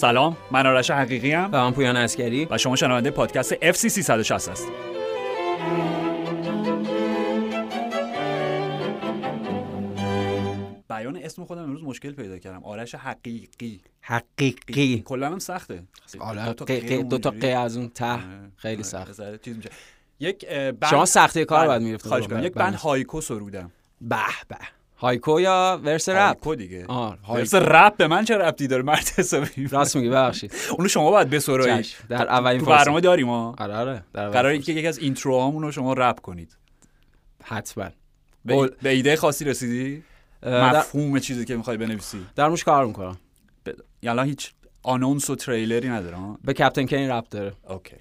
سلام من آرش حقیقی ام. و من پویان اسکری و شما شنونده پادکست FC 360 هست اسم خودم امروز مشکل پیدا کردم. آرش حقیقی. حقیقی. کلا هم سخته. حالا دو تا قی از اون ته خیلی آره، سخت. چیز میشه. یک بند شما سختی کار بله، باید می‌رفت خواهش کنم یک بند هایکو سرودم به به. هایکو یا verse رپ؟ هایکو دیگه. آه verse رپ به من چه ربطی داره؟ مرد حسابی. راست میگی ببخشید. اونو شما باید بسرایی. در اولین برنامه داریم ها. آره آره قراره که یکی از intro هامون رو شما رپ کنید. حتما. به ایده خاصی رسیدی؟ اه، در, مفهوم چیزی که می‌خوای بنویسی. در موش کار می‌کنم. ب... یعنی هیچ آنونس و تریلری نداره به کپتن کین رپ داره. اوکی.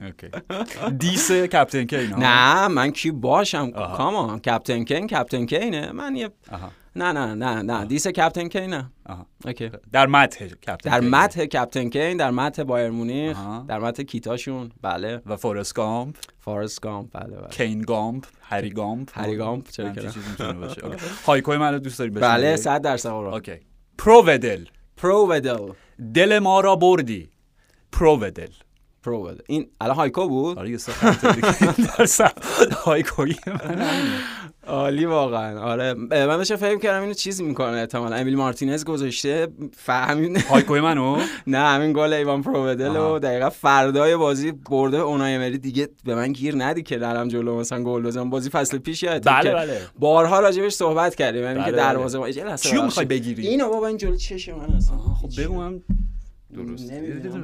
اوکی. دیس کپتن کین نه من کی باشم. کامان کپتن کین کپتن کینه. من یه. نه نه نه نه دیس کپتن کینه آها. اوکی. در متن کپتن در کین. متن کپتن کین در متن بایر مونیخ. در متن کیتاشون. بله. و فورست گامپ فارس گامپ بله بله. کین گامپ هری گامپ. هری گامپ، چرا نه؟ هایکوی منو دوست داری بشنوی؟ بله صد درصد قرار اوکی. پروودل. پرو ودل دل ما را بردی. پروودل. پرو ودل این الان هایکو بود؟ آره دیگه. در هایکوی من. عالی واقعا. آره من داشتم فکر کردم اینو چیزی می‌کنه احتمالاً. امیل مارتینز گذاشته. فهمین هایکوی منو؟ نه همین گل ایوان پروودل. و دقیقا فردای بازی برده اونای امری. دیگه به من گیر ندی که درم جلو مثلا گل بزنم. بازی فصل پیش یادته بله بله. بارها راجبش صحبت کردیم. یعنی که بله، بله. دروازه ما چیو می‌خوای بگیری؟ اینو بابا این جلو چش من اصلا خب بگو من درست.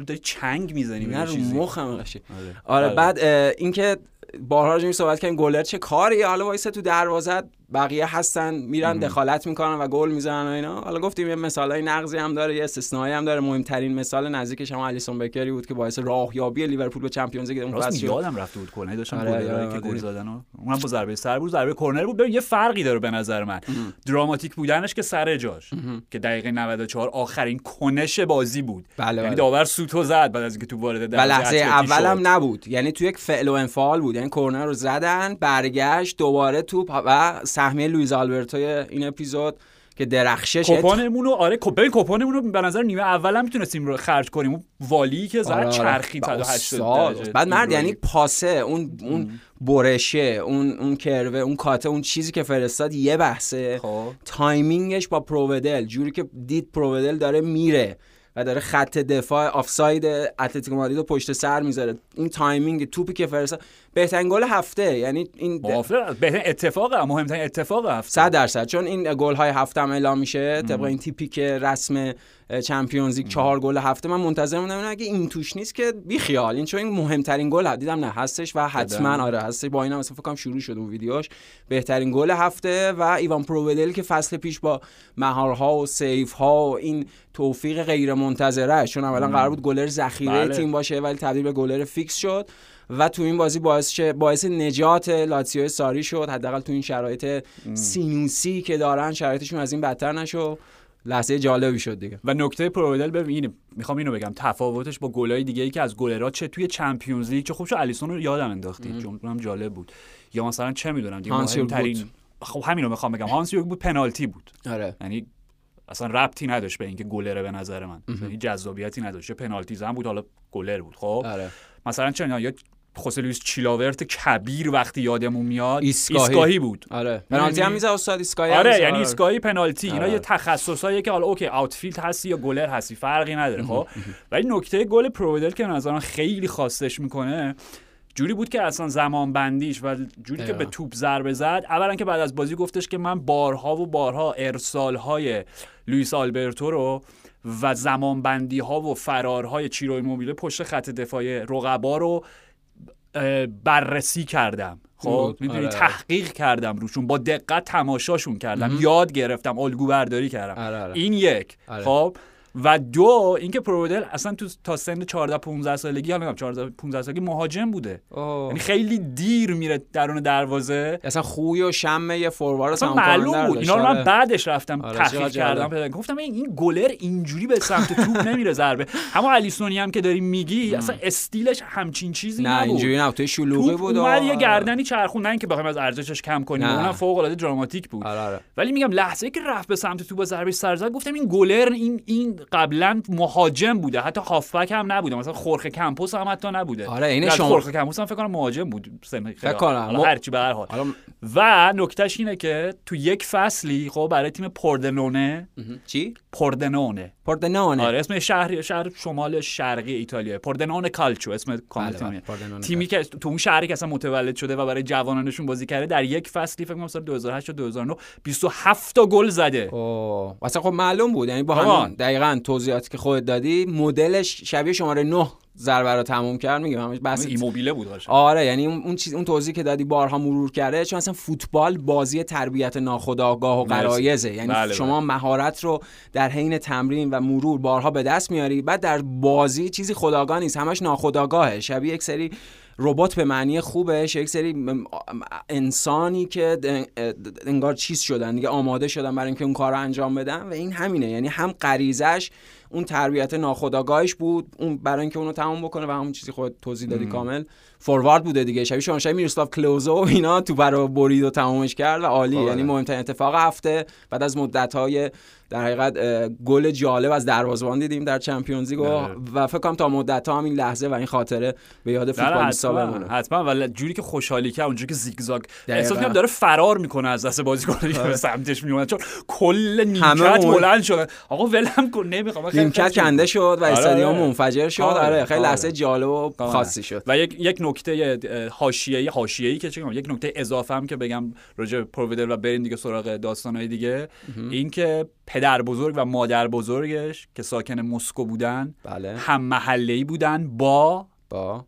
داری چنگ می‌زنی نه رو مخم قشنگ آره. آره بله. بعد اینکه بارها راجعش صحبت کردیم گلر چه کاریه حالا وایسه تو دروازه بقیه هستن میرن دخالت می‌کنن و گل می‌زنن و اینا. حالا گفتیم یه مثالای نقضی هم داره یه استثنایی هم داره. مهمترین مثال نزدیکش هم الیسون بکری بود که باعث راهیابی لیورپول به Champions League اون فصل یادم رفته بود کورنر داشتم آره، یادم که گل اومده. زدن اونم با ضربه سر بود. ضربه کورنر بود. ببین یه فرقی داره به نظر من. دراماتیک بودنش که سر جاش. که دقیقه 94 آخرین کنش بازی بود. بله، یعنی بله. داور سوتو زد بعد از اینکه تو وارد دروازه لحظه اتلتی اول شد. هم نبود. یعنی تو یک فعل و انفعال بود. یعنی کورنر رو زدن برگشت دوباره توپ و سهمیه لوئیز آلبرتو این اپیزود که درخشش کوپانمون رو آره ببین کوپانمون رو به نظر نیمه اول هم می‌تونستیم رو خرج کنیم اون volley که زد آره، آره. چرخی و 180 استاد. درجه بعد مرد. یعنی پاسه اون اون برشه اون اون curve ه اون cut ه اون چیزی که فرستاد یه بحثه خب timing ش با پروودل جوری که دید پروودل داره میره و داره خط دفاع آفساید اتلتیکو مادرید رو پشت سر می‌ذاره این timing توپی که فرستاد بهترین گل هفته. یعنی این بهترین اتفاق مهمترین اتفاق هفته. صد درصد. چون این گل های هفته هم اعلام میشه طبق این تیپی که رسم Champions League چهار گل هفته. من منتظر اینم اگه این توش نیست که بی خیال. این چون این مهمترین گل هست. دیدم نه هستش و حتما آره هستش. با اینا مثلا فکر کنم شروع شد اون ویدیوش بهترین گل هفته و ایوان پروودل که فصل پیش با مهارها و save ها و این توفیق غیر منتظره چون اولا قرار بود گلر ذخیره بله. تیم باشه ولی تبدیل به گلر فیکس شد. و تو این بازی باعث باعث نجات لاتسیو ساری شد. حداقل تو این شرایط سینوسی که دارن شرایطشون از این بدتر نشه. لحظه جالبی شد دیگه. و نکته پروودل ببین می‌خوام اینو بگم. تفاوتش با گلای دیگه ای که از گلرا چه توی Champions League چه خوب شو الیسون رو یادم انداختی. چون اونم جالب بود. یا مثلا چه می‌دونم دیگه مهمترین. خب همین رو می‌خوام بگم. هانس یورگ بوت پنالتی بود. آره. یعنی اصلا ربطی نداشت به اینکه گلره به نظر من. یعنی جذابیتی نداشت. پنالتی زن بود حالا گلر بود خب؟ آره. مثلا چه یا خوسه لوئیس چیلاورت کبیر وقتی یادمون میاد. ایستگاهی بود آره پنالتی هم میزه استاد ایستگاهی هم آره. یعنی ایستگاهی پنالتی اینا آره. یه تخصصاییه که حالا OK outfield هستی یا گلر هستی فرقی نداره خب ولی نکته گل پروودل که به نظرم خیلی خاصش می‌کنه جوری بود که اصلا زمان بندیش و جوری که دقیقا. به توپ ضربه زد اولا که بعد از بازی گفتش که من بارها و بارها ارسال های لوئیس آلبرتو رو و زمان بندی ها و فرارهای چیروی موبیله پشت خط دفاعی رقبا رو بررسی کردم خب. می‌دونی آره. تحقیق کردم روشون با دقت تماشاشون کردم یاد گرفتم الگو برداری کردم آره، آره. این یک آره. خب و دو اینکه پرودل اصلا تو تا سن 14 15 سالگی حالا 14 15 سالگی مهاجم بوده. یعنی خیلی دیر میره درون دروازه. اصلا خوی و شم یه فوروارد اصلا معلوم بود. اینا رو من بعدش رفتم آره تحقیق کردم. گفتم این گلر اینجوری به سمت توپ نمیره ضربه. اما الیسونی هم که داری میگی اصلا استیلش همچین چیزی نه نبود. اینجوری نه تو شلوغی بود اومد یه گردنی چرخون نه اینکه بخوایم از ارزشش کم کنیم اونم فوق العاده دراماتیک بود. آره آره. ولی میگم لحظه که رفت به سمت توپ ضربه سر زد گفتم این گلر این این قبلا مهاجم بوده. حتی هافبک هم نبوده. مثلا خورخه کمپوس هم حتی نبوده. آره این شما خورخه کمپوس هم فکر کنم مهاجم بود. سن فکر کنم. هر چی به هر حال. و نکتهش اینه که تو یک فصلی خب برای تیم پوردنونه چی؟ پوردنونه پوردنونه آره اسم شهر شهر شمال شرقی ایتالیا پوردنونه کالچو اسم کامل تیمی تیمی که تو اون شهری که اصلا متولد شده و برای جوانانشون بازی کرده در یک فصلی فکر کنم سال 2008 و 2009 27 تا گل زده. اوه اصلا خب معلوم بود. یعنی با همین دقیقاً توضیحاتی که خودت دادی مدلش شبیه شماره 9 ضربه رو تموم کرد میگم همش بس ایموبیله بود باشه آره یعنی اون چیز اون توضیحی که دادی بارها مرور کرده چون اصلا فوتبال بازی تربیت ناخودآگاه و قرایزه یعنی بله شما بله. مهارت رو در حین تمرین و مرور بارها به دست میاری بعد در بازی چیزی خداگاه نیست همش ناخودآگاهه. شبیه یک سری ربات به معنی خوبش یک سری انسانی که انگار چیز شدن دیگه آماده شدن برای اینکه اون کار رو انجام بدن و این همینه. یعنی هم غریزش اون تربیت ناخودآگاهش بود اون برای اینکه اونو تموم بکنه و همون چیزی خود توضیح دادی کامل. فوروارد بوده دیگه. شبیه شما شبیه میروسلاو کلوزو و اینا تو برای برید و تمومش کرد و عالی. آره. یعنی مهمترین اتفاق هفته. بعد از مدت های در حقیقت گل جالب از دروازه‌بان دیدیم در چمپیونز لیگ و فکر کنم تا مدت ها هم این لحظه و این خاطره به یاد فوتبالیستا بمونه. حتما. ولی جوری که خوشحالی کرد اونجوری که زیگزاگ. احساس کنم داره فرار می‌کنه از دست بازیکن که به سمتش میومد چون کل نیمکت بلند شد. آقا ولم کن نمی‌خوام. نیمکت کنده شد و استادیوم منفجر شد. آره. خیلی لحظه جالب و خاصی شد. و یک یک نکته حاشیه‌ای حاشیه‌ای که چه یک نکته اضافه هم که بگم راجع پرویدر و برین دیگه سراغ داستانهای دیگه این که پدر بزرگ و مادر بزرگش که ساکن مسکو بودن بله. هم محله بودن با با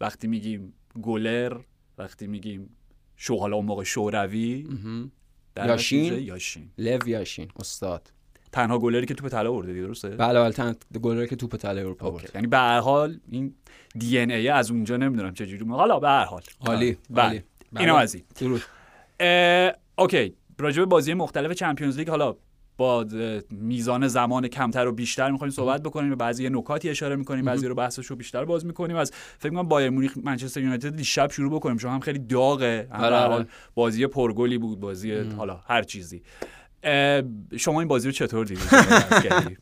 وقتی میگیم گلر وقتی میگیم شو حالا اون موقع شوروی یاشین؟ یاشین. لو یاشین استاد. تنها گلری که توپ طلا برده دیگه درسته؟ بله بله تنها گلری که توپ طلا اروپا برد یعنی به هر حال این دی ان ای از اونجا نمی‌دونم چه جوری حالا به هر حال. عالی بله. اینو از این. OK. راجع به بازی مختلف Champions League حالا با میزان زمان کمتر و بیشتر می‌خوایم صحبت بکنیم. به بعضی نکاتی اشاره می‌کنیم بعضی رو بحثش رو بیشتر باز می‌کنیم. از فکر کنم بایرن مونیخ منچستر یونایتد دیشب شروع بکنیم. چون هم خیلی داغه. هم آره. بازی پرگلی بود بازی حالا هر چیزی. شما این بازی رو چطور دیدید؟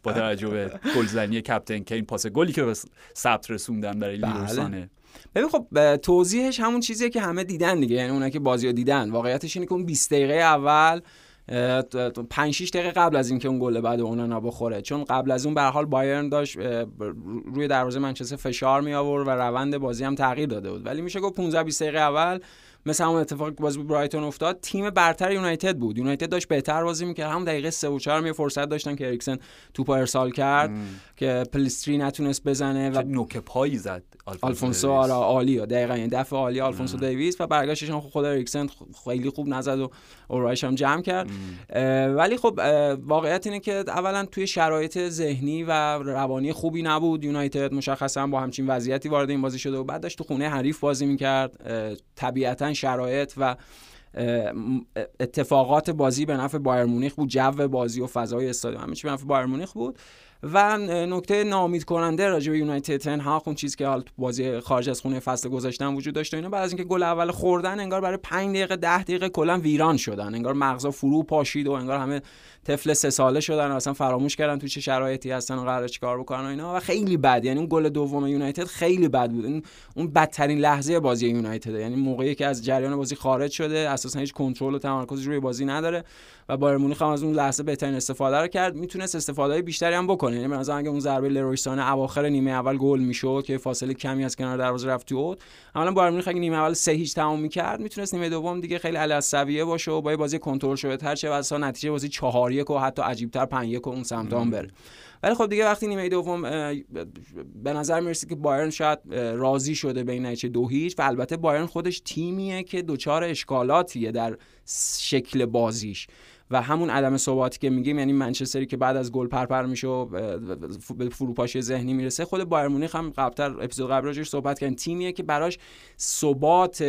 با توجه به گلزنی Captain کین پاس گلی که ثبت رسوندن برای لیورسانه ببین خب توضیحش همون چیزیه که همه دیدن دیگه. یعنی اونایی که بازی رو دیدن. واقعیتش اینه که اون 20 دقیقه اول 5 6 دقیقه قبل از اینکه اون گل بعد اونا بخوره. چون قبل از اون به حال بایرن داشت روی دروازه منچستر فشار می آورد و روند بازی هم تغییر داده بود. ولی میشه گفت 15 20 دقیقه اول مثل همون اتفاقی که بازی برایتون افتاد تیم برتر یونایتد بود. یونایتد داشت بهتر بازی می‌کرد. هم دقیقه 3 و 4 می فرصت داشتن که اریکسن توپ ارسال کرد که پلیستری نتونست بزنه و نوک پایی زد آلفونسو آره عالی دقیقا این دفعه عالی آلفونسو دیویس و برگشتش هم خود اریکسن خیلی خوب نزد و اورایش هم جمع کرد. ولی خب واقعیت اینه که اولا توی شرایط ذهنی و روانی خوبی نبود. یونایتد مشخصا با همچین وضعیتی وارد این بازی شده و بعد داشت تو خونه حریف بازی می‌کرد. طبیعتا شرایط و اتفاقات بازی به نفع بایر مونیخ بود جو بازی و فضای استادیوم همه چی به نفع بایر مونیخ بود. و نکته نامید کننده راجع به یونایتد تن ها اون چیزی که حال بازی خارج از خونه فصل گذاشتن وجود داشت اینا بعد از اینکه گل اول خوردن انگار برای 5 دقیقه 10 دقیقه کلا ویران شدن. انگار مغزا فرو پاشید و انگار همه طفل سه ساله شدن و اصلا فراموش کردن تو چه شرایطی هستن و قرار چیکار بکنن و اینا. و خیلی بد. یعنی اون گل دوم یونایتد خیلی بد بود. اون بدترین لحظه بازی یونایتد یعنی موقعی که از جریان بازی خارج شده اساسا هیچ کنترل و تمرکزی روی بازی نداره. و بایر مونیخ هم از اون لحظه بهترین استفاده رو کرد. می‌تونست استفاده بیشتری هم بکنه. یعنی مثلا اگه اون ضربه لرویسان اواخر نیمه اول گل می‌شد که فاصله کمی از کنار دروازه رفت تو اوت اولا بایر مونیخ اگه نیمه اول سه هیچ تمام می‌کرد می‌تونست نیمه دوم دیگه خیلی علی سویه باشه و با بازی کنترل شده. هر چه واسه نتیجه بازی 4 1 و حتی عجیبتر 5 1 اون سمت هم بره. ولی خب دیگه وقتی نیمه دوم به نظر می‌رسه که بایرن شاید راضی شده بین نتیجه دو هیچ و البته بایرن خودش تیمیه که دوچار اشکالاتیه در شکل بازیش. و همون عدم ثباتی که میگیم یعنی منچستری که بعد از گل پرپر میشه و به فروپاشی ذهنی می‌رسه خود بایر مونیخ هم قبلتر اپیزود قبل راجعش صحبت کردن. تیمیه که براش ثبات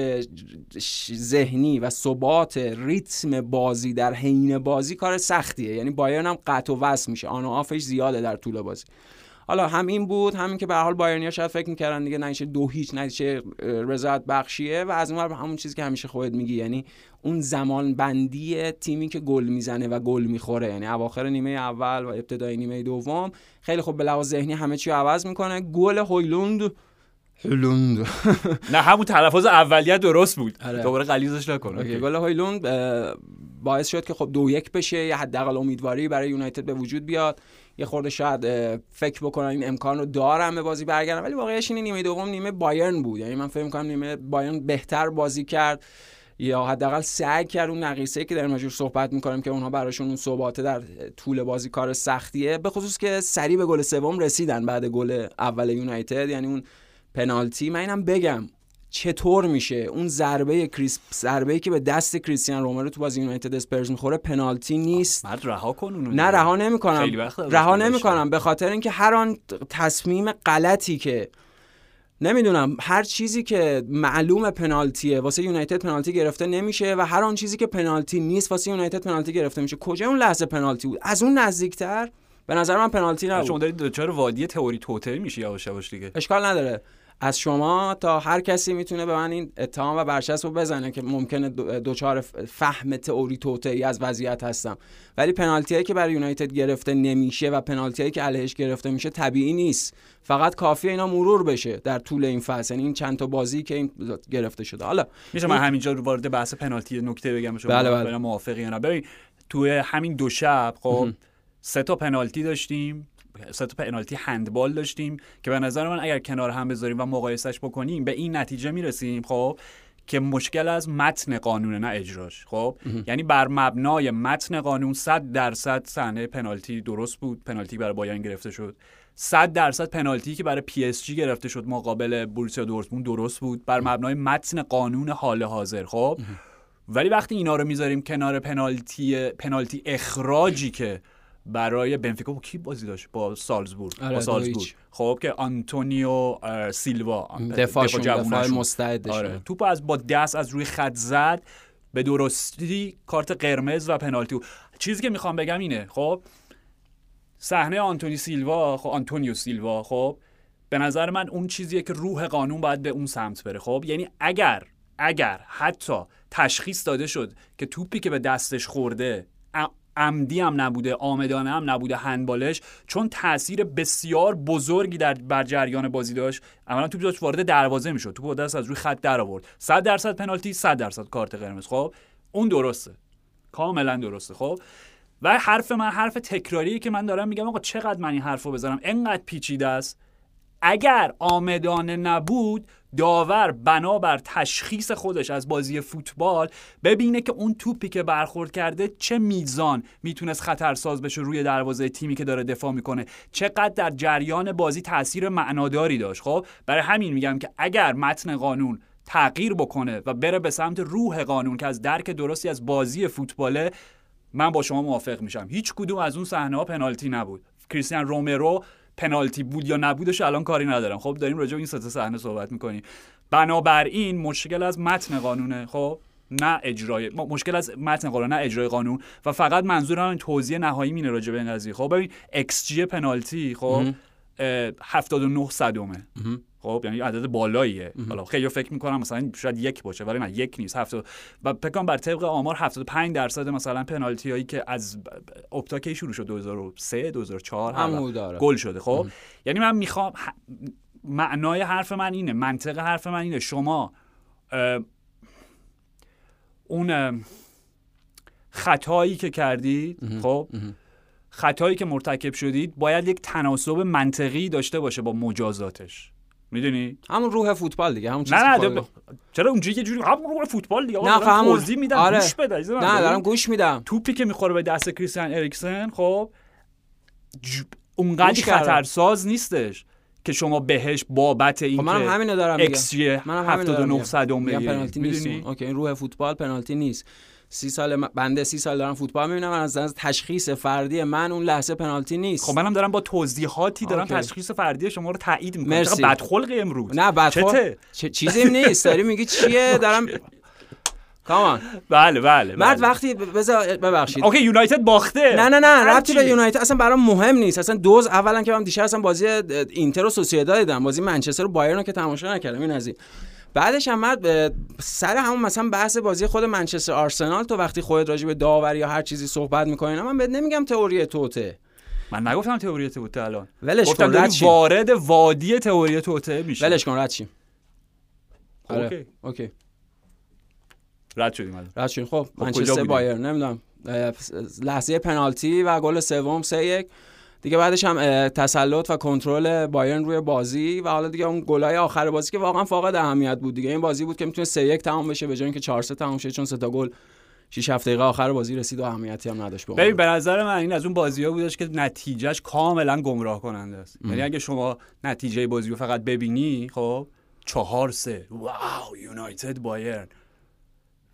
ذهنی و ثبات ریتم بازی در حین بازی کار سختیه. یعنی بایرن هم قطع و وصل میشه. آن و آفش زیاده در طول بازی. حالا هم این بود همین که به حال بایرنیا شاید فکر می‌کردن دیگه نتیجه دو هیچ نتیجه رضایت بخشیه و از اون همون چیزی که همیشه خودت میگی یعنی اون زمان بندی تیمی که گل می‌زنه و گل می‌خوره. یعنی اواخر نیمه اول و ابتدای نیمه دوم خیلی خوب به لحاظ ذهنی همه چی عوض می‌کنه. گل هویلوند هویلوند نه همون تلفظ اولیه درست بود. آره. دوباره غلیظش نکن گل هویلوند باعث شد که خب دو یک بشه یه حداقل امیدواری برای یونایتد به وجود بیاد. یه خورده شاید فکر بکنن این امکان رو دارم به بازی برگردم. ولی واقعیش اینه نیمه دوم نیمه بایرن بود. یعنی من فکر می‌کنم نیمه بایرن بهتر بازی کرد یا حداقل سعی کرد اون نقیصه که در مجور صحبت می‌کنم که اونها براشون اون ثباته در طول بازی کار سختیه به خصوص که سریع به گل سوم رسیدن بعد گل اول یونایتد یعنی اون پنالتی. من اینم بگم چطور میشه اون ضربه کریس ضربه که به دست کریستیان رومرو تو بازی یونایتد اسپرز می‌خوره پنالتی نیست. بعد رها کن اونو نه رها نمی‌کنم. رها. نمی‌کنم. به خاطر اینکه هر آن تصمیم غلطی که نمی‌دونم. هر چیزی که معلوم پنالتیه واسه یونایتد پنالتی گرفته نمیشه و هر آن چیزی که پنالتی نیست واسه یونایتد پنالتی گرفته میشه. کجا اون لحظه پنالتی بود؟ از اون نزدیکتر؟ به نظر من پنالتی شما نبود. دارید دچار وادی تئوری توتری میشی یواش یواش دیگه. اشکال نداره. از شما تا هر کسی می‌تونه به من این اتهام و برچسب رو بزنه که ممکنه دو- دچار فهم تئوری توطئه‌ای از وضعیت هستم. ولی پنالتی هایی که برای یونایتد گرفته نمیشه و پنالتی هایی که علیهش گرفته میشه طبیعی نیست. فقط کافیه اینا مرور بشه در طول این فصل. یعنی این چند تا بازی که این گرفته شده. حالا میشه من همینجا رو وارد بحث پنالتی نکته بگم شما بله، بله. موافقی یا نه. ببین توی همین دو شب خب. سه تا پنالتی داشتیم. سه تا پنالتی هندبال داشتیم که به نظر من اگر کنار هم بذاریم و مقایسش بکنیم به این نتیجه می‌رسیم خب که مشکل از متن قانون نه اجراش. خب یعنی بر مبنای متن قانون 100 درصد صحنه پنالتی درست بود پنالتی برای بایرن گرفته شد. 100 درصد پنالتی که برای پی اس جی گرفته شد مقابل بوروسیا دورتموند درست بود. بر مبنای متن قانون حال حاضر خب. ولی وقتی اینا رو می‌ذاریم کنار پنالتی پنالتی اخراجی که برای بنفیکا. با کی بازی داشت؟ با سالزبورگ. آره، با سالزبورگ. خب که آنتونیو سیلوا دفاع جوونشون. مستعدشون. آره. توپ از با دست از روی خط زد. به درستی کارت قرمز و پنالتی. بود. چیزی که می‌خوام بگم اینه خب صحنه آنتونی سیلوا خب آنتونیو سیلوا خب به نظر من اون چیزیه که روح قانون باید به اون سمت بره. خب یعنی اگر اگر حتی تشخیص داده شد که توپی که به دستش خورده عمدی هم نبوده آمدانه هم نبوده هندبالش چون تاثیر بسیار بزرگی در بر جریان بازی داشت. اولا توپ داشت وارد دروازه می‌شد توپ دست از روی خط در آورد 100 درصد پنالتی 100 درصد کارت قرمز. خب اون درسته. کاملا درسته. خب و حرف من حرف تکراریه که من دارم میگم آقا چقدر من این حرفو بزنم؟ انقدر پیچیده است. اگر آمدانه نبود داور بنابر تشخیص خودش از بازی فوتبال ببینه که اون توپی که برخورد کرده چه میزان می‌تونست خطرساز بشه روی دروازه تیمی که داره دفاع می‌کنه. چقدر در جریان بازی تاثیر معناداری داشت. خب برای همین میگم که اگر متن قانون تغییر بکنه و بره به سمت روح قانون که از درک درستی از بازی فوتباله من با شما موافق میشم. هیچ کدوم از اون صحنه ها پنالتی نبود. کریستیان رومرو پنالتی بود یا نبودش الان کاری ندارم. خب داریم راجع به این سه صحنه صحبت می‌کنیم. بنابراین مشکل از متن قانونه خب نه اجرای مشکل از متن قانون نه اجرای قانون. و فقط منظورم این توضیح نهایی مینه راجع به این قضیه. خب ببین جی پنالتی خب 79 صدومه خب یعنی عدد بالاییه. حالا خیلی فکر می‌کنم مثلا شاید یک باشه ولی نه یک نیست. هفتاد و کنم بر طبق آمار 75 درصد مثلا پنالتی هایی که از اپتا کی شروع شد 2003 2004 هر همون وقت داره. گل شده. خب یعنی من می‌خوام ح- معنای حرف من اینه منطق حرف من اینه. شما اه، اون خطایی که کردید خب خطایی که مرتکب شدید باید یک تناسب منطقی داشته باشه با مجازاتش می‌دونی همون روح فوتبال دیگه همون چیزی نه نه چرا اونجوری که جوری هم رو فوتبال دیگه نه همون- توضیح میدم آره. گوش بده. نه دارم گوش میدم توپی که می‌خوره به دست کریستیان اریکسن خب ج- اونقدر. خطرساز نیستش که شما بهش بابت این خب منم همینو دارم میگم منم همینو دارم 79 میگم. صدم میگم بگیری. پنالتی نیست اوکی این روح فوتبال پنالتی نیست سی سال بنده سی سال دارم فوتبال می‌بینم از از تشخیص فردی من اون لحظه پنالتی نیست. خب منم دارم با توضیحاتی دارم OK. تشخیص فردی شما رو تایید می‌کنم. مرسی. چقدر بدخلقی امروز؟ نه بعد چته؟ چه چیزی نیست. داری میگی چیه؟ دارم come on بله بله مرد بله. وقتی بذار ببخشید. OK یونایتد باخته. نه نه نه ربطی چی. به یونایتد اصلا برام مهم نیست. اصلا دوز اولا که من دیشب اصلا بازی اینتر و سوسیداد دیدم. بازی منچستر و بایرن رو که تماشا نکردم. این از این. بعدش هم مرد سر همون مثلا بحث بازی خود منچستر آرسنال تو وقتی خودت راجع به داوری یا هر چیزی صحبت می‌کنی من بهت نمیگم تئوری توطئه. من نگفتم تئوری توطئه الان. ولش کن رد. وارد وادی تئوری توطئه میشه ولش کن رد شیم. آره. OK. OK. رد شدیم رد شیم. خب کجا منچستر؟ بایرن نمی‌دونم. لحظه پنالتی و گل سوم سه یک. دیگه بعدش هم تسلط و کنترل بایرن روی بازی و حالا دیگه اون گلای آخر بازی که واقعا فاقد اهمیت بود دیگه. این بازی بود که می‌تونه 3 1 تمام بشه به جای اینکه 4 3 تمام شه چون سه تا گل 6 7 دقیقه آخر بازی رسید و اهمیتی هم نداشت به ببین به نظر من این از اون بازی ها بودش که نتیجهش کاملا گمراه کننده است. یعنی اگه شما نتیجه بازی رو فقط ببینی خب چهار سه واو یونایتد بایرن.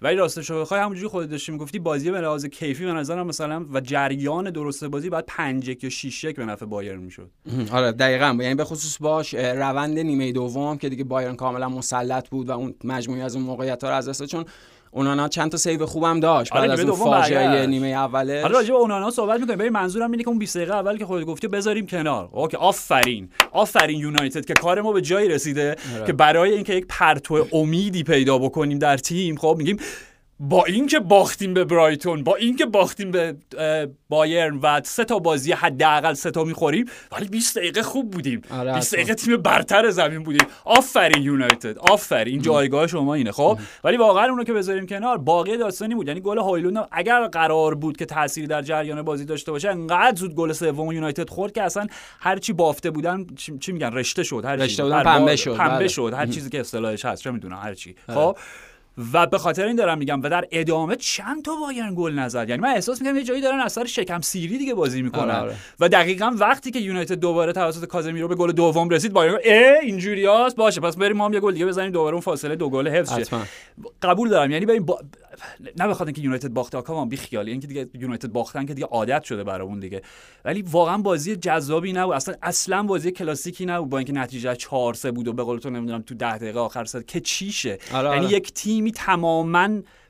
ولی راستش رو بخوای همونجوری خودت داشتی می‌گفتی بازی به لحاظ کیفی به نظرم مثلا و جریان درست بازی بعد 5 1 یا 6 1 به نفع بایرن می‌شد. آره دقیقاً. یعنی به خصوص باش روند نیمه دوم که دیگه بایرن کاملا مسلط بود و اون مجموعی از اون موقعیت ها رو از دست. چون اونانا چند تا save خوبم داشت. آره، بعد از اون فاجعه. نیمه اولش. حالا راجع به اونانا صحبت می‌کنیم. ببین منظورم اینه که اون 20 دقیقه اول که خودت گفتی بذاریم کنار. OK آفرین. آفرین یونایتد که کار ما به جایی رسیده آره. که برای اینکه یک پرتو امیدی پیدا بکنیم در تیم خب میگیم با اینکه باختیم به برایتون با اینکه باختیم به بایرن و سه تا بازی حداقل سه تا می‌خوریم ولی 20 دقیقه خوب بودیم. آره، 20 حتما. دقیقه تیم برتر زمین بودیم. آفرین یونایتد آفرین. این جایگاه شما اینه خب؟ ولی واقعا اونو که بذاریم کنار باقی داستانی بود. یعنی گل هایلوند هم اگر قرار بود که تأثیری در جریان بازی داشته باشه انقدر زود گل سوم یونایتد خورد که اصلا هر چی بافته بودن چی, میگن؟ رشته شد هر چی. رشته بودن، پنبه شد، پنبه بله. شد. هر چیزی که اصطلاحش هست چه می‌دونم هر چی. خب؟ و به خاطر این دارم میگم و در ادامه چند تا بایرن گل نزد. یعنی من احساس می‌کنم یه جایی دارن از سر شکم سیری دیگه بازی می‌کنن. آره، آره. و دقیقا وقتی که یونایتد دوباره توسط کازمیرو به گل دوم رسید بایرن اه اینجوریاست باشه پس بریم ما هم یه گل دیگه بزنیم دوباره اون فاصله دو گل حفظ شه. قبول دارم. یعنی ببین با... نه بخاطر اینکه یونایتد باخته آکام بی خیالی اینکه دیگه یونایتد باختن که دیگه عادت شده برامون دیگه. ولی واقعا بازی جذابی نبود. اصلا اصلا بازی کلاسیکی نبود با اینکه نتیجه 4 3 بود و به قول تو نمی‌دونم تو 10 دقیقه آخر سر. که چیشه؟ آره، یعنی آره. یک تیمی تماما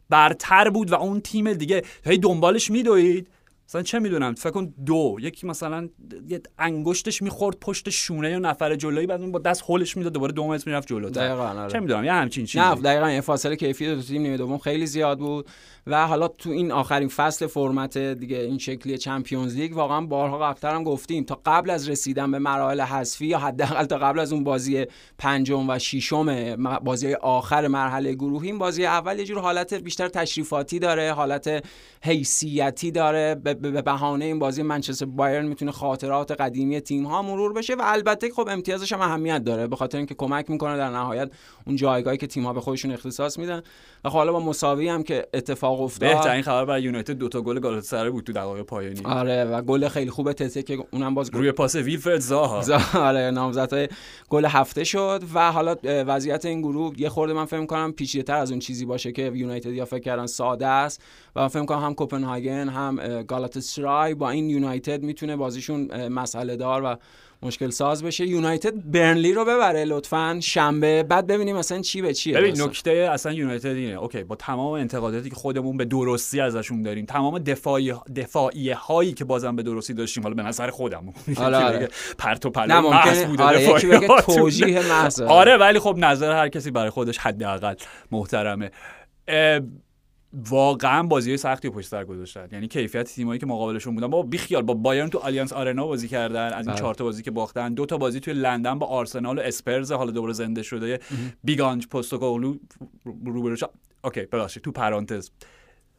برتر بود و اون تیم دیگه هی دنبالش میدوید. مثلا چه می‌دونم فکر کن دو یکی مثلا یه انگشتش می‌خورد پشت شونه یا نفر جلویی بعد اون با دست هولش می‌داد دوباره دو متر می‌رفت جلوتر دقیقاً، آره. چه می‌دونم یه همچین چیزی. نه دقیقا یه فاصله کیفی دو تیم نیمه دوم خیلی زیاد بود. و حالا تو این آخرین فصل فرمت دیگه این شکلی چمپیونز لیگ واقعا بارها قبلتر هم گفتیم تا قبل از رسیدن به مراحل حذفی یا حداقل تا قبل از اون بازی پنجم و ششم بازی آخر مرحله گروهی این بازی اول یه جور حالت بیشتر تشریفاتی داره حالت حیثیتی داره به- به به بهانه این بازی منچستر بایرن می‌تونه خاطرات قدیمی تیم ها مرور بشه و البته خب امتیازش هم اهمیت داره به خاطر اینکه کمک می‌کنه در نهایت اون جایگاهی که تیم ها به خودشون اختصاص میدن. و خب حالا با مساوی هم که اتفاق افتاد. بهترین خبر برای یونایتد دو تا گل گالاتاسرای بود تو دقایق پایانی. آره و گل خیلی خوب تته که اونم باز روی پاس ویلفرد زاها. آره نامزدهای گل هفته شد و حالا وضعیت این گروه یه خورده من فکر می‌کنم پیچیده‌تر از اون چیزی باشه که یونایتد یا فکر کردن ساده است. و من فکر می‌کنم هم کوپنهاگن هم اه، گالاتاسرای با این یونایتد می‌تونه بازیشون مسئله دار و مشکل ساز بشه. یونایتد برنلی رو ببره لطفا شنبه. بعد ببینیم مثلا چی به چیه ببین. نکته اصلا یونایتد اینه. OK با تمام انتقاداتی که خودمون به درستی ازشون داریم تمام دفاعی دفاعیه هایی که بازم به درستی داشتیم حالا به نظر خودمون. آره، آره. پرت و پلا بوده آره بگه هاتون. توجیه محض. آره ولی خب نظر هر کسی برای خودش حداقل محترمه. واقعا بازی سختی رو پشت سر گذاشتن. یعنی کیفیت تیمایی که مقابلشون بودن. با بیخیال با بایرن تو آلیانس آرنا بازی کردن از این بله. چهار تا بازی که باختن دو تا بازی توی لندن با آرسنال و اسپرز حالا دوباره زنده شده بیگانج پستوکوگلو روبروش. اوکی ببخشید تو پرانتز.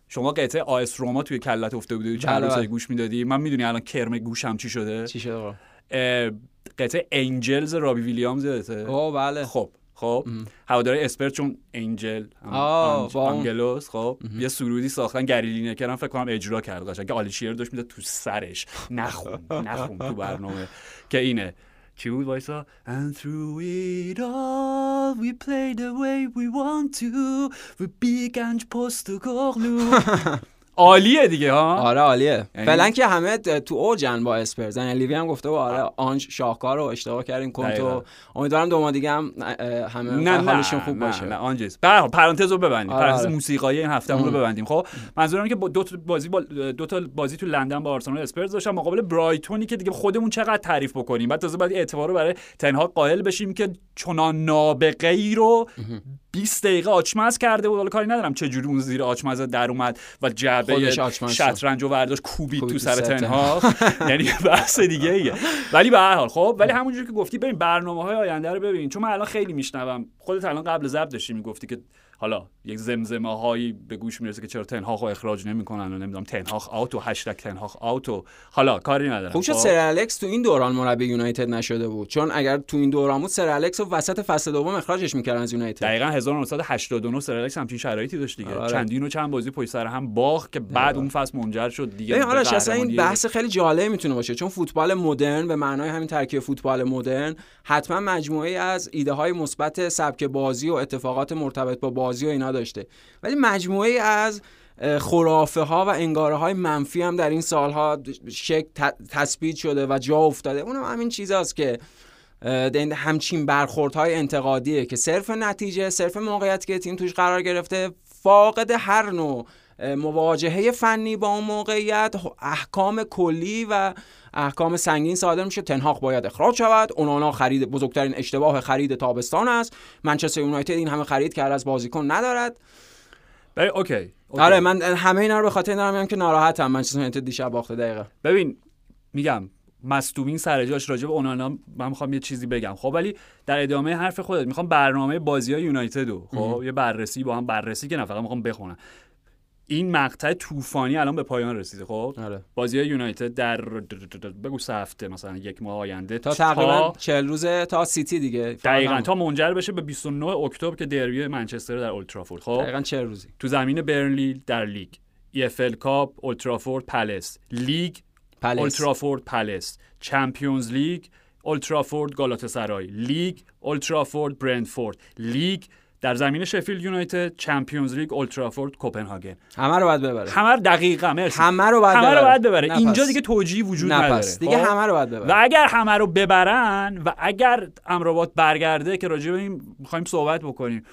شما قطعه آیس روما توی کلت افته بودی چند بله، روزه بله. گوش می‌دادی؟ من می‌دونی الان کرم گوشم چی شده؟ چی شد آقا؟ اه، قطعه انجلز رابی ویلیامز. یادته بله. خب. خب هواداره اسپر چون انجل آنج-. آنگلوس خب یه سرودی ساختن گری لینکر هم فکر کنم اجرا کرد قشنگ. آلی شیر داشت می‌داد تو سرش. نخون نخون تو برنامه. که اینه. چی بود وایسا؟ And through it all we play the way we want to. We big and post عالیه دیگه ها؟ آره عالیه. یعنی... فعلا که همه تو اوجن با اسپرز یعنی لیوی هم گفته آره آنج شاهکار رو اشتباه کردین کنتو امیدوارم دو ما دیگه هم همه نه حالشون خوب باشه. نه آنجز به پرانتز رو ببندیم. آره پرانتز آره. موسیقایی این هفته رو ببندیم. خب منظورم که دو تا بازی با دو تا بازی تو لندن با آرسنال اسپرز داشتن مقابل برایتونی که دیگه خودمون چقدر تعریف بکنیم. بعد تازه بعد اعتبار رو برای تنها قائل بشیم که چنان نابغه ای رو 20 دقیقه آچمز کرده بود. حالا کاری ندارم چه جوری اون زیر آچمز در اومد و جعبه شطرنج و ورداش کوبید تو سر تنها. یعنی بحث دیگه ایه. ولی به هر حال خب ولی همونجوری که گفتی ببین برنامه های آینده رو ببین چون من الان خیلی میشنوم. خودت الان قبل ضبط داشتی می‌گفتی که حالا یک زمزمه هایی به گوش می‌رسه که چرا تنهاخ رو اخراج نمی‌کنن و نمی‌دونم تنهاخ آوت و هشتگ تنهاخ آوت و حالا کاری ندارم شد خب؟ سر الکس تو این دوران مربی یونایتد نشده بود چون اگر تو این دوران بود سر الکس رو وسط فصل دوم اخراجش می‌کردن از یونایتد دقیقاً 1989 سر الکس همچین شرایطی داشت دیگه آره. چندین و چند بازی پشت سر هم باخت که بعد آره. اون فصل منجر شد دیگه آره اصلا این بحث خیلی جالب می‌تونه باشه چون فوتبال مدرن به معنای همین ترکیب فوتبال مدرن حتما مجموعه از ایده های مثبت سبک بازی و اتفاقات مرتبط با بازی و اینا داشته. ولی مجموعه از خرافه ها و انگاره های منفی هم در این سالها شک تثبیت شده و جا افتاده. اونم همین چیزاست که همچین برخوردهای انتقادیه که صرف نتیجه صرف موقعیت که تیم توش قرار گرفته فاقد هر نوع مواجهه فنی با اون موقعیت احکام کلی و احکام سنگین صادر میشه. تن هاخ باید اخراج شود. اونانا خرید بزرگترین اشتباه خرید تابستان است. منچستر یونایتد این همه خرید کرد از بازیکن ندارد. OK. OK. آره من همه اینا رو به خاطر دارم میگم که ناراحتم. منچستر یونایتد دیشب باخته دقیقه ببین میگم مصدومین سر جاش راجع به اونانا من می‌خوام یه چیزی بگم. خب ولی در ادامه حرف خودت می‌خوام برنامه بازی های یونایتد رو خب یه بررسی با هم بررسی که نه فقط می‌خوام بخونم. این مقطع طوفانی الان به پایان رسیده خب؟ آره. بازی یونایتد در بگو سه هفته مثلا یک ماه آینده تا تقریبا 40 روزه تا سیتی دیگه. دقیقا تا منجر بشه به 29 اکتبر که دربی منچستر در اولدترافورد خب؟ دقیقاً 40 روزی. تو زمین برنلی در لیگ. EFL Cup اولدترافورد پالاس. لیگ پالاس. اولدترافورد پالاس. Champions League اولدترافورد گالاتاسرای لیگ اولدترافورد برندفورد. لیگ در زمین شفیلد یونایتد چمپیونز لیگ اولترافورد کوپنهاگن. همه رو باید ببره. همه دقیقا مرسی. همه رو باید همه رو باید ببره. اینجا دیگه توجیه وجود نداره. دیگه خب؟ همه رو باید ببره. و اگر همه رو ببرن و اگر امرابات برگرده که راجع به این می‌خوایم صحبت بکنیم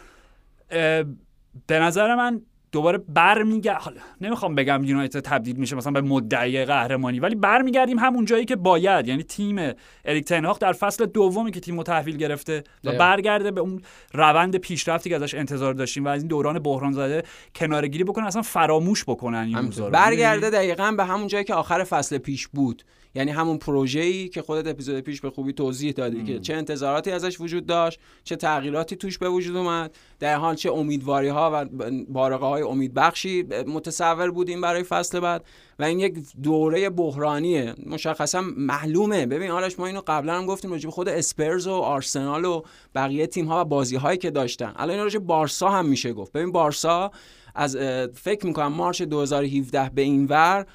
به نظر من دوباره برمیگرد حالا نمی‌خوام بگم یونایتد تبدیل میشه مثلا به مدعی قهرمانی ولی برمیگردیم همون جایی که باید. یعنی تیم اریک تنهاخ در فصل دومی که تیم تحویل گرفته و برگرده به اون روند پیشرفتی که ازش انتظار داشتیم و از این دوران بحران زده کنارگیری بکنن اصلا فراموش بکنن این برگرده دقیقا به همون جایی که آخر فصل پیش بود. یعنی همون پروژه‌ای که خودت اپیزود پیش به خوبی توضیح دادی که چه انتظاراتی ازش وجود داشت چه تغییراتی توش به وجود اومد در حال چه امیدواری ها و بارقه های امیدبخشی متصور بودیم برای فصل بعد. و این یک دوره بحرانیه مشخصا معلومه. ببین آرش ما اینو قبلا هم گفتیم راجع خود اسپرز و آرسنال و بقیه تیم ها و بازی هایی که داشتن. الان راجع بارسا هم میشه گفت. ببین بارسا از فکر می‌کنم March 2017 به این ور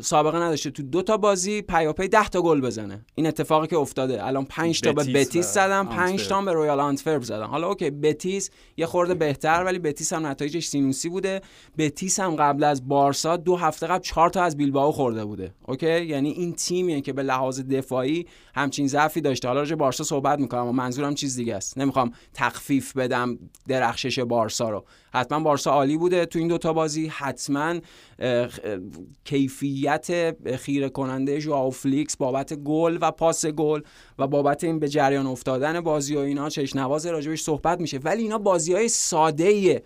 سابقه نداشته. تو دو تا بازی پیاپی 10 تا گل بزنه. این اتفاقی که افتاده. الان 5 تا به بتیس زدن 5 تا به رویال آنتورپ زدن. حالا okay بتیس یه خورده بهتر ولی بتیس هم نتایجش سینوسی بوده. بتیس هم قبل از بارسا دو هفته قبل 4 تا از بیلبائو خورده بوده. okay؟ یعنی این تیمیه که به لحاظ دفاعی همچین ضعفی داشته. حالا راجع بارسا صحبت می‌کنم اما منظورم چیز دیگه است. نمی‌خوام تخفیف بدم درخشش بارسا رو. حتما بارسا عالی بوده تو این دوتا بازی. حتما کیفیت خیره کننده ژائو فلیکس بابت گل و پاس گل و بابت این به جریان افتادن بازی و اینا چشنواز راجبش صحبت میشه. ولی اینا بازی های ساده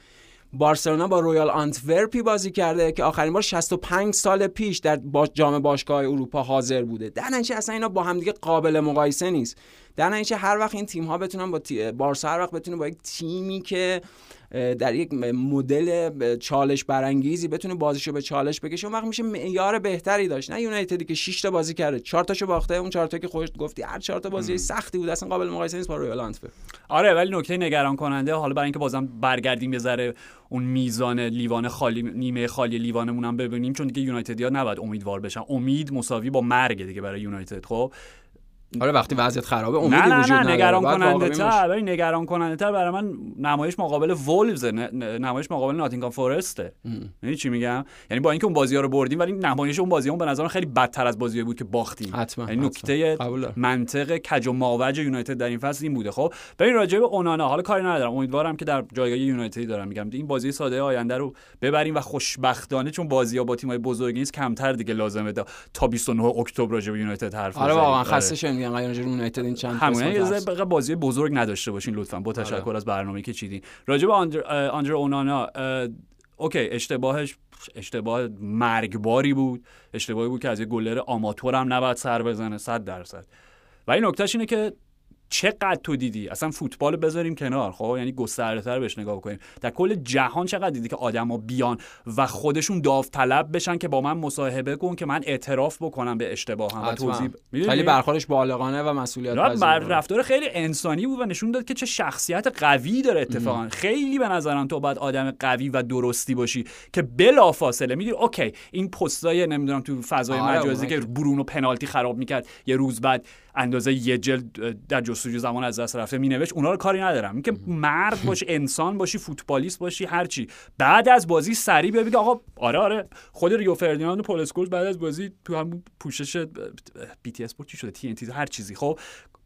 بارسلونا با رویال آنتورپی بازی کرده که آخرین بار 65 سال پیش در جام باشگاه اروپا حاضر بوده. در نتیجه اصلا اینا با همدیگه قابل مقایسه نیست. در نتیجه هر وقت این تیم ها بتونن با بارسا هر وقت بتونه با یک تیمی که در یک مدل چالش برانگیزی بتونه بازیشو به چالش بکشه. اون وقت میشه معیار بهتری داشت. نه یونایتدی که 6 تا بازی کرده 4 تاشو باخته اون 4 تا که خودت گفتی هر 4 تا بازی سختی بود اصلا قابل مقایسه نیست با رویال آنتورپ آره ولی نکته نگران کننده حالا برای اینکه بازم برگردیم یه ذره اون میزان لیوان خالی نیمه خالی لیوانمون هم ببینیم چون دیگه یونایتدیا نباید امیدوار بشن. امید مساوی با مرگ دیگه برای یونایتد خب؟ آره وقتی وضعیت خرابه امیدی نه نه وجود نه نگران کننده تر. ولی نگران کننده تر برای من نمایش مقابل وولز نمایش مقابل ناتینگهام فورسته می‌دونی چی میگم؟ یعنی با اینکه اون بازی ها رو بردیم ولی نمایش اون بازی ها به نظر خیلی بدتر از بازی بود که باختیم. حتما یعنی نکته. منطق کج و ماوج یونایتد در این فصل این بوده. خب ببین راجع به اونانا حالا کاری ندارم. امیدوارم که در جایگاه یونایتدی دارم میگم. این بازی ساده آینده رو ببریم و خوشبختانه چون بازی ها با تیم‌های بزرگ نیست کمتر دیگه لازمه تا 29 اکتبر راجع به یونایتد حرف آره. واقعا خسته راجع به یونایتد این چند قسمت یه ذره بازی بزرگ نداشته باشین لطفا. با تشکر آره. از برنامه‌ای که چیدین. راجع به آندر, اونانا اوکی اشتباهش اشتباه مرگباری بود. اشتباهی بود که از یه گلر آماتور هم نباید سر بزنه 100 درصد. ولی نکتهش اینه که چقدر تو دیدی اصلا فوتبال بذاریم کنار خب یعنی گسترده‌تر بهش نگاه کنیم در کل جهان چقدر دیدی که آدما بیان و خودشون داوطلب بشن که با من مصاحبه کن که من اعتراف بکنم به اشتباهم و. توضیح؟ خیلی برخوردش بالغانه و مسئولیت پذیر بر. رفتار خیلی انسانی بود و نشون داد که چه شخصیت قوی داره اتفاقا خیلی به نظرم تو باید آدم قوی و درستی باشی که بلا فاصله می‌دونی اوکی این پستای نمی‌دونم تو فضای آره، مجازی که برونو پنالتی خراب می‌کرد یه روز بعد اندازه یه جلد در جستجو زمان از دست رفته مینوشت اونا رو کاری ندارم. اینکه مرد باشی انسان باشی فوتبالیست باشی هرچی بعد از بازی سریع بگی آقا آره آره. خود ریو فردیناند و پول بعد از بازی تو همون پوشش BT Sport چی شده؟ TNT هر چیزی. خب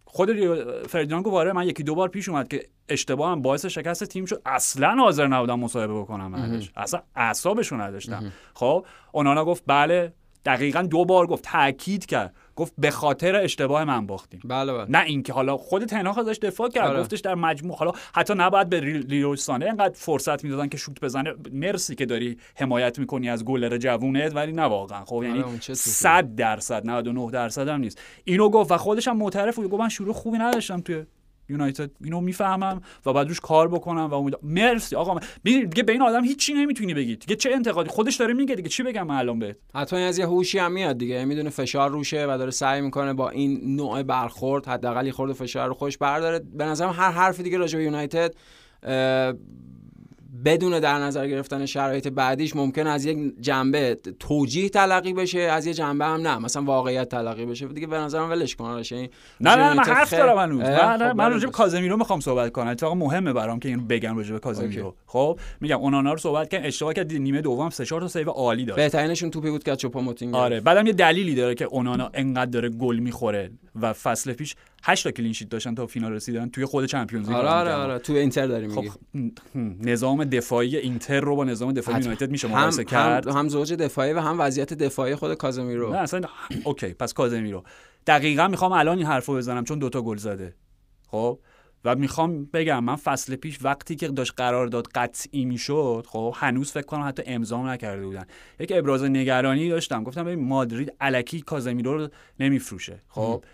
خود ریو فردیناند گفت آره من یکی دو بار پیش اومد که اشتباهم باعث شکست تیم شد. اصلا حاضر نبودم مصاحبه بکنم بعدش. اصلا اعصابشو نداشتم. خب اونانا گفت بله دقیقا دو بار گفت تاکید کرد. گفت به خاطر اشتباه من باختیم. بله بله. نه اینکه حالا خود تنهاخ ازش دفاع کرد. آره. گفتش در مجموع حالا حتی نباید به ری- لیرو سانه انقدر فرصت می‌دادن که شوت بزنه. مرسی که داری حمایت می‌کنی از گلر جوونت ولی نه واقعا. خب یعنی چه توپی. 100 درصد 99 درصد هم نیست. اینو گفت و خودش هم معترف بود. گفت من شروع خوبی نداشتم توی یونایتد اینو می‌فهمم و بعد روش کار بکنم و امید مرسی. آقا من- دیگه به این آدم هیچی نمی‌تونی بگی. دیگه چه انتقادی؟ خودش داره میگه دیگه. چی بگم الان بهت؟ حتما از یه هوشی هم میاد دیگه. می‌دونه فشار روشه و داره سعی می‌کنه با این نوع برخورد حداقل یه خورده فشار رو خودش برداره. به نظرم هر حرفی دیگه راجع به یونایتد بدون در نظر گرفتن شرایط بعدیش ممکن از یک جنبه توجیه تلقی بشه از یه جنبه هم نه. مثلا واقعیت تلقی بشه. دیگه به نظرم ولش کن. نه نه من حرف دارم هنوز. نه خب من راجع به بس. کازمیرو می‌خوام صحبت کنم. اتفاقا مهمه برام که اینو بگم راجع به کازمیرو. خب میگم اونانا رو صحبت کردن اشتباه کرد. نیمه دوم سه چهار تا save عالی داشت. بهترینشون توپی بود که چوپاموتینگ. آره بعدم یه دلیلی داره که اونانا انقدر داره گل می‌خوره و فصل پیش 8 تا clean sheet داشتن تا فینال رسیدن توی خود Champions League آره آره. آره تو اینتر داری خب نظام دفاعی اینتر رو با نظام دفاعی. یونایتد میشه مقایسه کرد. هم, هم زوج دفاعی و هم وضعیت دفاعی خود کازمیرو. نه اصلا okay پس کازمیرو. دقیقا می‌خوام الان این حرفو بزنم چون دوتا گل زده. خب و می‌خوام بگم من فصل پیش وقتی که داشت قرارداد قطعی می‌شد خب هنوز فکر کنم حتی امضا نکرده بودن. یک ابراز نگرانی داشتم. گفتم ببین مادرید الکی کازمیرو رو نمیفروشه. خب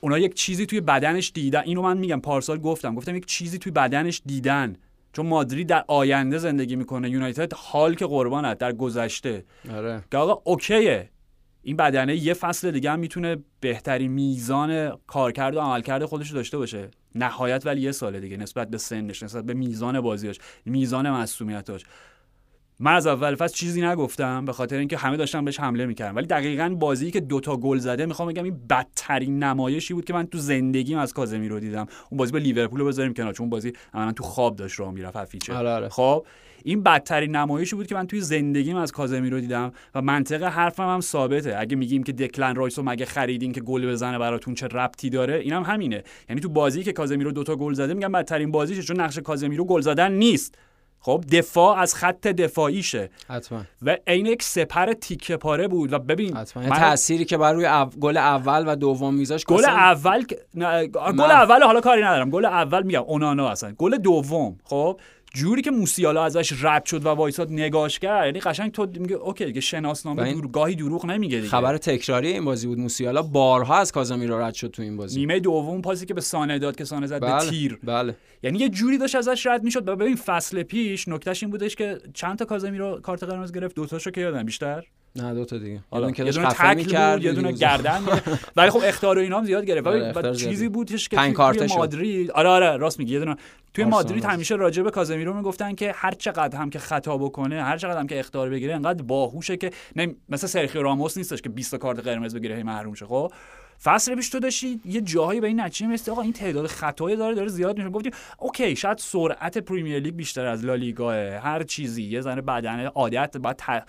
اونا یک چیزی توی بدنش دیدن. اینو من میگم پارسال گفتم. گفتم یک چیزی توی بدنش دیدن. چون مادرید در آینده زندگی می‌کنه. یونایتد حال که قربانت در گذشته. آره. که آقا اوکیه. این بدنه یه فصل دیگه هم می‌تونه بهترین میزان کارکرد و عملکرد خودش رو داشته باشه. نهایت ولی یه سال دیگه نسبت به سنش نسبت به میزان بازیاش میزان مسئولیتاش من از اول فصل چیزی نگفتم به خاطر اینکه همه داشتن بهش حمله می‌کردن. ولی دقیقا بازی که دوتا گل زده می‌خوام بگم این بدترین نمایشی بود که من تو زندگیم از کازمیرو دیدم. اون بازی با لیورپول رو بذاریم کنار چون بازی عملاً تو خواب داشت راه می‌رفت هفیچه آره آره. خب این بدترین نمایشی بود که من توی زندگیم از کازمیرو دیدم و منطق حرفم هم ثابته. اگه میگیم که دکلن رایس رو مگه خریدین که گل بزنه براتون چه ربطی داره اینم هم همینه. یعنی تو بازی که کازمیرو دوتا گل زده میگم بدترین بازیشه چون نقش کازمیرو گل زدن نیست. خب دفاع از خط دفاعیشه. حتما. و عین یک سپر تیکه پاره بود. و ببین حتما. من- تأثیری که بر روی او... گل اول و دوم میذاش گل اصلا- اول نه، گل اول حالا کاری ندارم. گل اول میگم اونانا اصلا. گل دوم خب؟ جوری که موسیالا ازش رد شد و وایساد نگاش کرد یعنی قشنگ تو میگه اوکی دیگه شناسنامه دور... گاهی دروغ نمیگه دیگه. خبر تکراری این بازی بود موسیالا بارها از کازمیرو رد شد تو این بازی. نیمه دوم پاسی که به سانه داد که سانه زد به بله تیر. بله. یعنی یه جوری داشت ازش رد می‌شد. و ببین فصل پیش نکتهش این بودش که چند تا کازمیرو کارت قرمز گرفت؟ دو تاشو که یادم بیشتر. نه دو تا دیگه حالا یه دونه تکل بود یه دونه گردن. ولی خب اختار و اینا هم زیاد گرفت آره، ولی زیاد چیزی بود. بودش که توی-. مادرید آره آره راست میگی یه دونه توی مادرید. همیشه راجع به کازمیرو می‌گفتن که هر چقدر هم که خطا بکنه هر چقدر هم که اخطار بگیره انقدر باهوشه که نه مثلا سرخیو راموس نیستش که 20 تا کارت قرمز بگیره هی محروم شه خب فصل پیش تو داشتی یه جاهایی به این نتیجه می‌رسی آقا این تعداد خطایی داره داره زیاد میشه گفتی okay شاید سرعت Premier League بیشتر از لالیگا هر چیزی یه ذره بدنه عادت بعد.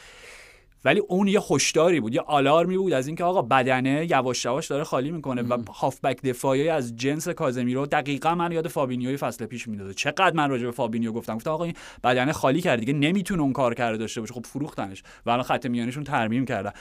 ولی اون یه هشداری بود یه آلارمی بود از اینکه آقا بدنه یواش یواش داره خالی می‌کنه و هافبک دفاعی از جنس کازمیرو دقیقا من یاد فابینیوی فصل پیش می‌داده. چقدر من راجع به فابینیو گفتم؟ گفتم آقا این بدنه خالی کرد دیگه نمی‌تونه اون کار کرده داشته باشه. خب فروختنش. و الان خط میانشون ترمیم کردن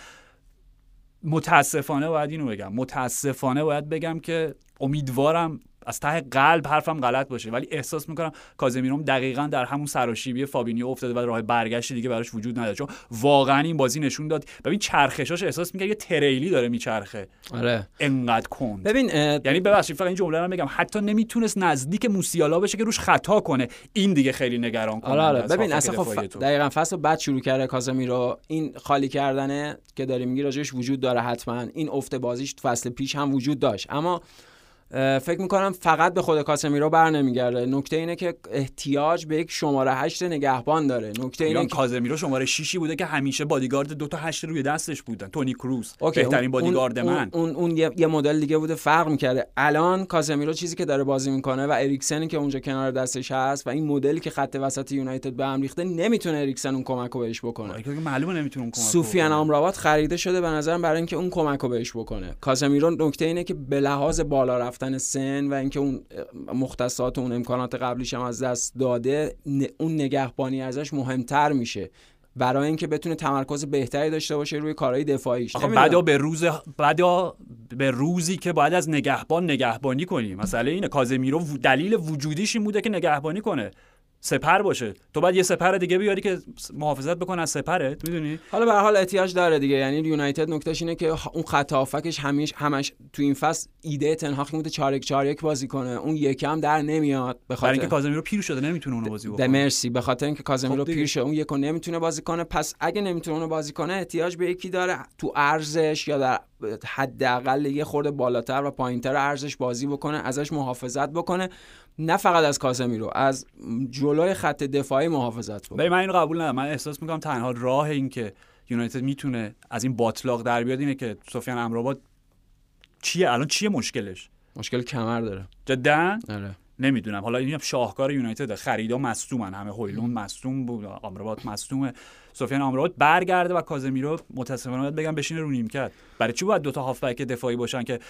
متاسفانه باید اینو بگم. متاسفانه باید بگم که امیدوارم از ته قلب حرفم غلط باشه. ولی احساس می‌کنم کازمیروم دقیقا در همون سراشیبی فابینیو افتاده و راه برگشت دیگه براش وجود نداره چون واقعا این بازی نشون داد. ببین چرخشاش احساس می‌کنه یه تریلی داره میچرخه. آره. انقدر کن ببین یعنی ببخشید فقط این جمله رو بگم. حتی نمی‌تونست نزدیک موسیالا بشه که روش خطا کنه. این دیگه خیلی نگران کنه آره آره. ببین اصلا خب دقیقا فصل بعد شروع کرده کازمیرو این خالی کردنه که داره میگی راجعش وجود داره حتما. این افت بازیش فصل پیش هم وجود داشت. اما فکر می‌کنم فقط به خود کاسمیرو بر نمیگرده. نکته اینه که احتیاج به یک شماره هشت نگهبان داره. نکته اینه که کازمیرو شماره شیشی بوده که همیشه بادیگارد دو تا هشت روی دستش بودن. تونی کروز بهترین بادیگارد اون من. اون, اون, یه, یه مدل دیگه بوده فرق می‌کرده. الان کازمیرو چیزی که داره بازی می‌کنه و اریکسن که اونجا کنار دستش هست و این مدلی که خط وسط یونایتد به هم ریخته نمی‌تونه اریکسن اون کمکو بهش بکنه. معلومه نمی‌تونه اون کمک سوفیان آمرابات خریده شده به نظرم برای اینکه اون کمکو بهش بکنه. کازمیرو نکته اینه که به لحاظ بالا رفتن سن و اینکه اون مختصات و اون امکانات قبلیش هم از دست داده اون نگهبانی ازش مهمتر میشه. برای اینکه بتونه تمرکز بهتری داشته باشه روی کارهای دفاعیش. بعدا به روز بعدا به روزی که باید از نگهبان نگهبانی کنی مثلا اینه. کازمیرو دلیل وجودیش این بوده که نگهبانی کنه. سپر باشه. تو باید یه سپر دیگه بیاری که محافظت بکنه از سپرت می‌دونی؟ حالا به حال احتیاج داره دیگه. یعنی یونایتد نکتهش اینه که اون خط هافکش همیش همش تو این فصل ایده تنهاخ بوده 4 1 4 1 بازی کنه. اون یکم در نمیاد به خاطر اینکه کازمیرو پیر شده نمی‌تونه اونو بازی بکنه. مرسی. به خاطر اینکه کازمیرو خب پیر شده اون یکو نمی‌تونه بازی کنه. پس اگه نمی‌تونه اونو بازی کنه احتیاج به یکی داره. تو ارزش یا در حداقل یه خورده بالاتر و پایینتر ارزش بازی بکنه ازش محافظت بکنه. نه فقط از کاسمیرو از جلوی خط دفاعی محافظت کنه من اینو قبول ندارم. من احساس می‌کنم تنها راه این که یونایتد می‌تونه از این باطلاق در بیاد اینه که سفیان امراباد چیه؟ الان چیه مشکلش؟ مشکل کمر داره. جدا؟ آره. نمی‌دونم. حالا این شاهکار یونایتد خریدا مصدومن. همه هویلون مصدوم بود آمرابات مصدومه. سفیان آمرابات برگرده و کازمیرو متاسفانه باید بگم بشینه رو نیمکت. برای چی باید دو تا هافبک دفاعی باشن که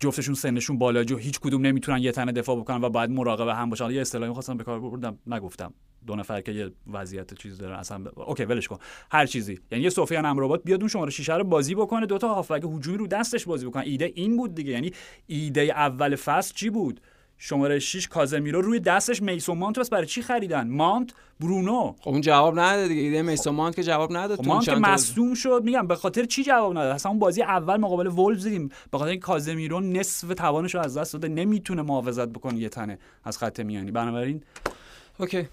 جفتشون سنشون بالا جو هیچ کدوم نمی‌تونن یه تنه دفاع بکنن و باید مراقب هم باشن. یه اصطلاحی خواستم به کار بردم نگفتم. دو نفر که یه وضعیت چیز دارن اصلا ب... اوکی ولش کن. هر چیزی. یعنی یه سفیان امرابات بیاد اون شماره شیشه رو بازی بکنه دو تا هافبک هجومی رو دستش بازی بکنه ایده این بود دیگه. یعنی ایده اول فصل چی بود؟ شماره 6 کازمیرو روی دستش میسون مانت بس برای چی خریدن؟ مانت برونو. خب اون جواب نداد دیگه. ایده میسون مانت که جواب نداد. خب مانت مصدوم شد. میگم به خاطر چی جواب نداد؟ اصلا اون بازی اول مقابل وولفز دیدیم. به خاطر اینکه کازمیرو نصف توانش رو از دست داده نمی‌تونه محافظت بکنه یه تنه از خط میانی. بنابراین اوکی.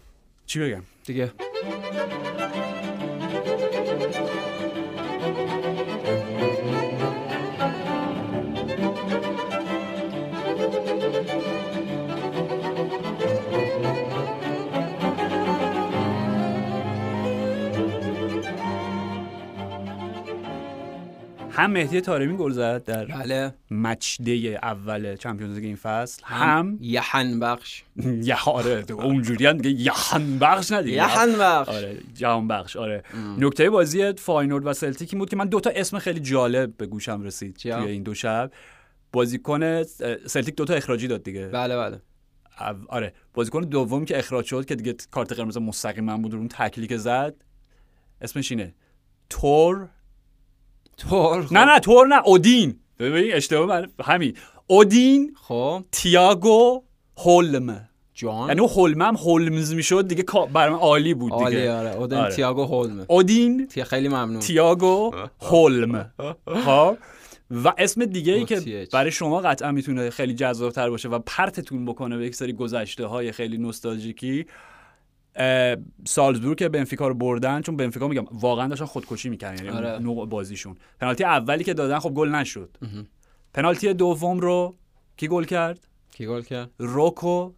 چی بگم؟ دیگه. هم مهدی تارمی گل زد در بله. مچ دی اول چمپیونز لیگ این فصل. هم یحن بخش. یه آره اونجوری هم دیگه یحن بخش نه دیگه. یحن بخش. آره جهان بخش آره. نکته بازی فاینورد و سلتیک بود که من دوتا اسم خیلی جالب به گوشم رسید توی این دو شب. بازیکن سلتیک دوتا اخراجی داد دیگه. بله بله. آره. بازیکن دوم که اخراج شد که دیگه کارت قرمز مستقیم بود اون تکلی که زد اسمش اینه. تور تور؟ نه نه تور نه اودین. ببین اشتباه من همین. اودین خب. تییاگو هولم. جان. یعنی هولم هم هولمز می‌شد دیگه برای من عالی بود دیگه. عالی آره. اودین آره. تییاگو هولم. اودین تی خیلی ممنون. تییاگو هولم. خب. و اسم دیگه ای که برای شما قطعا می‌تونه خیلی جذابتر باشه و پرتتون بکنه به یک سری گذشته های خیلی نوستالژیکی سالزبورگ که بنفیکا رو بردن چون بنفیکا میگم واقعا داشتن خودکشی می‌کردن یعنی آره. نوع بازیشون. پنالتی اولی که دادن خب گل نشد. پنالتی دوم رو کی گل کرد؟ کی گل کرد؟ روکو